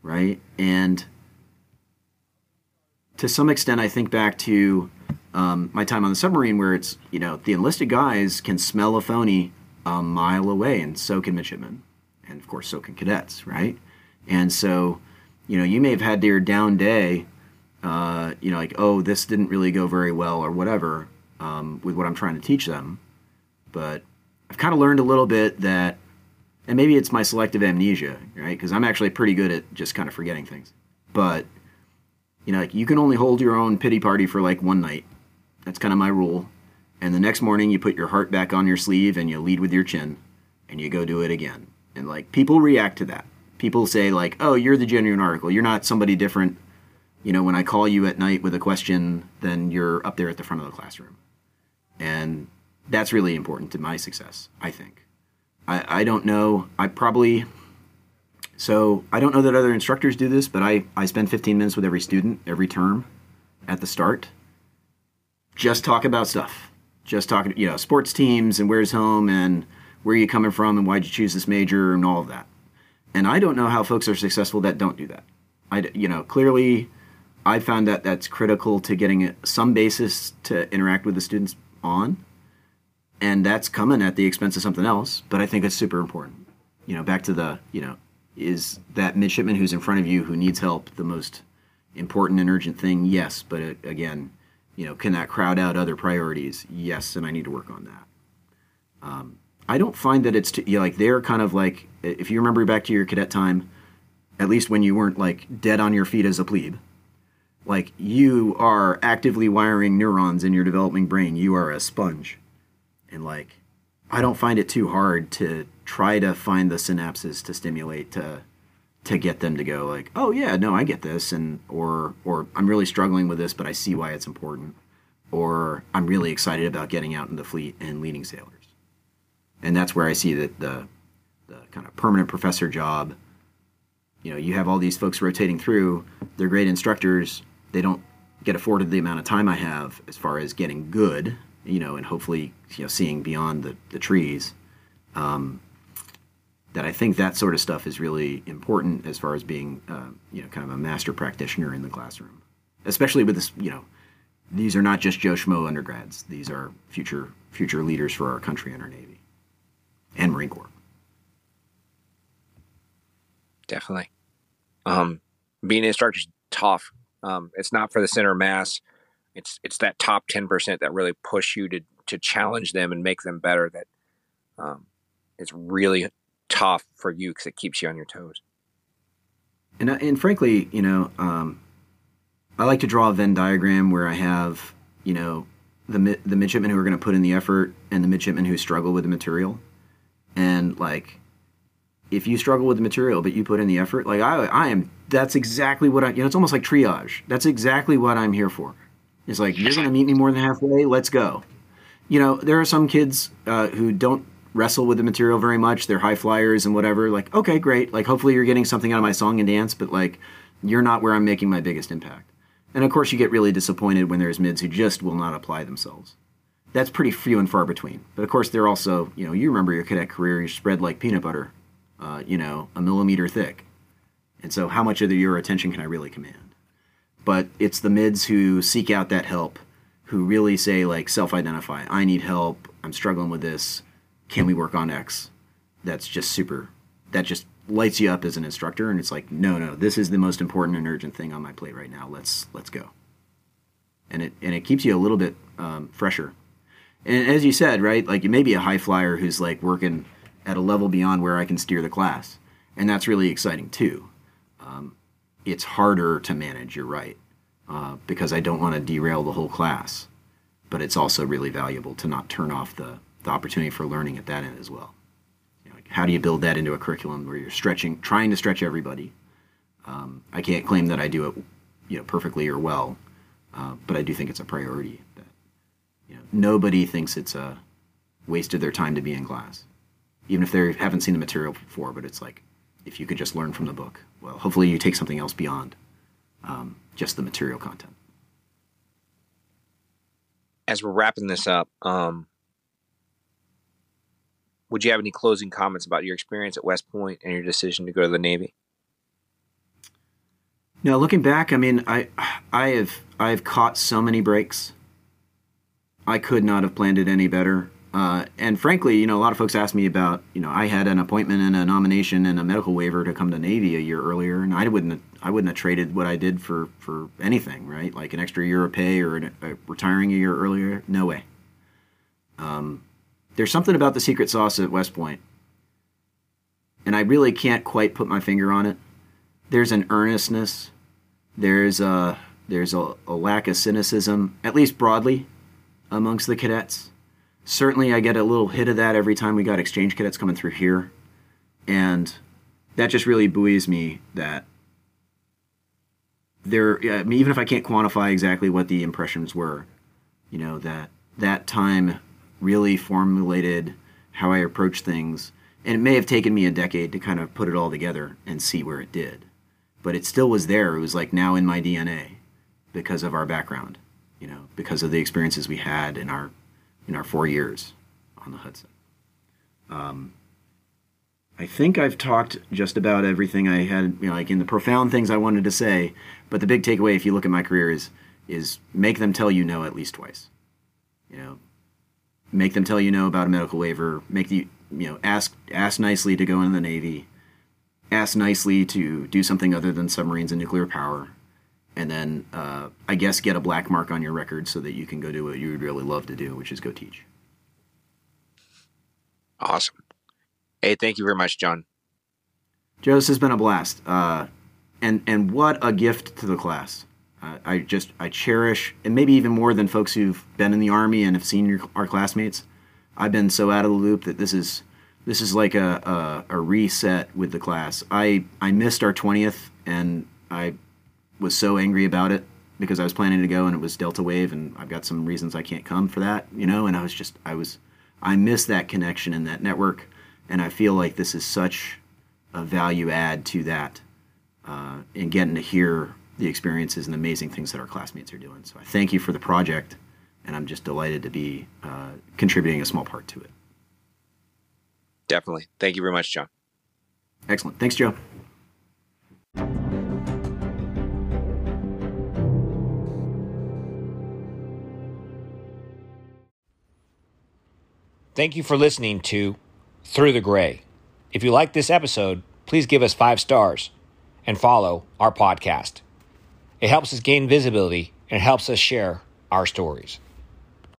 right? And to some extent, I think back to um, my time on the submarine where it's, you know, the enlisted guys can smell a phony a mile away, and so can midshipmen, and of course, so can cadets, right? And so, you know, you may have had your down day, uh, you know, like, oh, this didn't really go very well, or whatever, um, with what I'm trying to teach them. But I've kind of learned a little bit that, and maybe it's my selective amnesia, right? Because I'm actually pretty good at just kind of forgetting things. But, you know, like, you can only hold your own pity party for like one night. That's kind of my rule and the next morning you put your heart back on your sleeve and you lead with your chin and you go do it again and like people react to that people say like oh you're the genuine article you're not somebody different you know when i call you at night with a question then you're up there at the front of the classroom and that's really important to my success i think i, I don't know i probably so i don't know that other instructors do this but i, I spend 15 minutes with every student every term at the start. Just talk about stuff. Just talking, you know, sports teams and where's home and where are you coming from and why'd you choose this major and all of that. And I don't know how folks are successful that don't do that. I, you know, clearly, I found that that's critical to getting some basis to interact with the students on, and that's coming at the expense of something else. But I think it's super important. You know, back to the, you know, is that midshipman who's in front of you who needs help the most important and urgent thing? Yes, but it, again, you know, can that crowd out other priorities? Yes, and I need to work on that. Um, I don't find that it's too, you know, like they're kind of like if you remember back to your cadet time, at least when you weren't like dead on your feet as a plebe, like you are actively wiring neurons in your developing brain. You are a sponge, and like I don't find it too hard to try to find the synapses to stimulate to to get them to go like, oh yeah, no, I get this, and or or I'm really struggling with this, but I see why it's important, or I'm really excited about getting out in the fleet and leading sailors, and that's where I see that the the kind of permanent professor job. You know, you have all these folks rotating through. They're great instructors. They don't get afforded the amount of time I have as far as getting good you know, and hopefully, you know, seeing beyond the, the trees. Um, that I think that sort of stuff is really important as far as being, uh, you know, kind of a master practitioner in the classroom, especially with this, you know, these are not just Joe Schmo undergrads. These are future future leaders for our country and our Navy and Marine Corps. Definitely. Um, being an instructor is tough. Um, it's not for the center mass it's it's that top 10% that really push you to to challenge them and make them better that um, it's really tough for you because it keeps you on your toes. And, uh, and frankly you know um, i like to draw a venn diagram where i have you know the, the midshipmen who are going to put in the effort and the midshipmen who struggle with the material. And like if you struggle with the material but you put in the effort like i, I am that's exactly what i you know it's almost like triage. That's exactly what i'm here for it's like you're going to meet me more than halfway. Let's go. You know, there are some kids uh, who don't wrestle with the material very much. They're high flyers and whatever. Like, okay, great. Like, hopefully you're getting something out of my song and dance, but like, you're not where I'm making my biggest impact. And of course, you get really disappointed when there's mids who just will not apply themselves. That's pretty few and far between. But of course, they're also, you know, you remember your cadet career, you're spread like peanut butter, uh, you know, a millimeter thick. And so, how much of your attention can I really command? But it's the mids who seek out that help, who really say like self-identify. I need help. I'm struggling with this. Can we work on X? That's just super. That just lights you up as an instructor, and it's like, no, no, this is the most important and urgent thing on my plate right now. Let's let's go. And it and it keeps you a little bit um, fresher. And as you said, right, like you may be a high flyer who's like working at a level beyond where I can steer the class, and that's really exciting too. Um, it's harder to manage. You're right, uh, because I don't want to derail the whole class. But it's also really valuable to not turn off the, the opportunity for learning at that end as well. You know, how do you build that into a curriculum where you're stretching, trying to stretch everybody? Um, I can't claim that I do it, you know, perfectly or well, uh, but I do think it's a priority. That you know, nobody thinks it's a waste of their time to be in class, even if they haven't seen the material before. But it's like if you could just learn from the book. Well, hopefully you take something else beyond um, just the material content. As we're wrapping this up, um, would you have any closing comments about your experience at West Point and your decision to go to the Navy? Now, looking back, I mean, I I have I have caught so many breaks. I could not have planned it any better. Uh, and frankly, you know, a lot of folks ask me about, you know, I had an appointment and a nomination and a medical waiver to come to Navy a year earlier, and I wouldn't, have, I wouldn't have traded what I did for for anything, right? Like an extra year of pay or an, a, retiring a year earlier. No way. Um, there's something about the secret sauce at West Point, and I really can't quite put my finger on it. There's an earnestness. There's a there's a, a lack of cynicism, at least broadly, amongst the cadets certainly I get a little hit of that every time we got exchange cadets coming through here. And that just really buoys me that there, I mean, even if I can't quantify exactly what the impressions were, you know, that that time really formulated how I approach things. And it may have taken me a decade to kind of put it all together and see where it did. But it still was there. It was like now in my DNA because of our background, you know, because of the experiences we had in our in our four years on the Hudson. Um, I think I've talked just about everything I had, you know, like in the profound things I wanted to say. But the big takeaway, if you look at my career, is is make them tell you no at least twice. You know, make them tell you no about a medical waiver. Make the you know ask ask nicely to go in the Navy. Ask nicely to do something other than submarines and nuclear power, and then uh, I guess get a black mark on your record so that you can go do what you would really love to do, which is go teach. Awesome. Hey, thank you very much, Jon. Joe, this has been a blast, uh, and and what a gift to the class. Uh, I just I cherish, and maybe even more than folks who've been in the army and have seen your, our classmates. I've been so out of the loop that this is this is like a, a, a reset with the class. I I missed our twentieth, and I was so angry about it because I was planning to go and it was Delta Wave, and I've got some reasons I can't come for that, you know. And I was just I was I miss that connection and that network, and I feel like this is such a value add to that, uh, and getting to hear the experiences and amazing things that our classmates are doing. So I thank you for the project, and I'm just delighted to be uh, contributing a small part to it. Definitely. Thank you very much, Jon. Excellent. Thanks, Joe. Thank you for listening to Through the Gray. If you like this episode, please give us five stars and follow our podcast. It helps us gain visibility and helps us share our stories.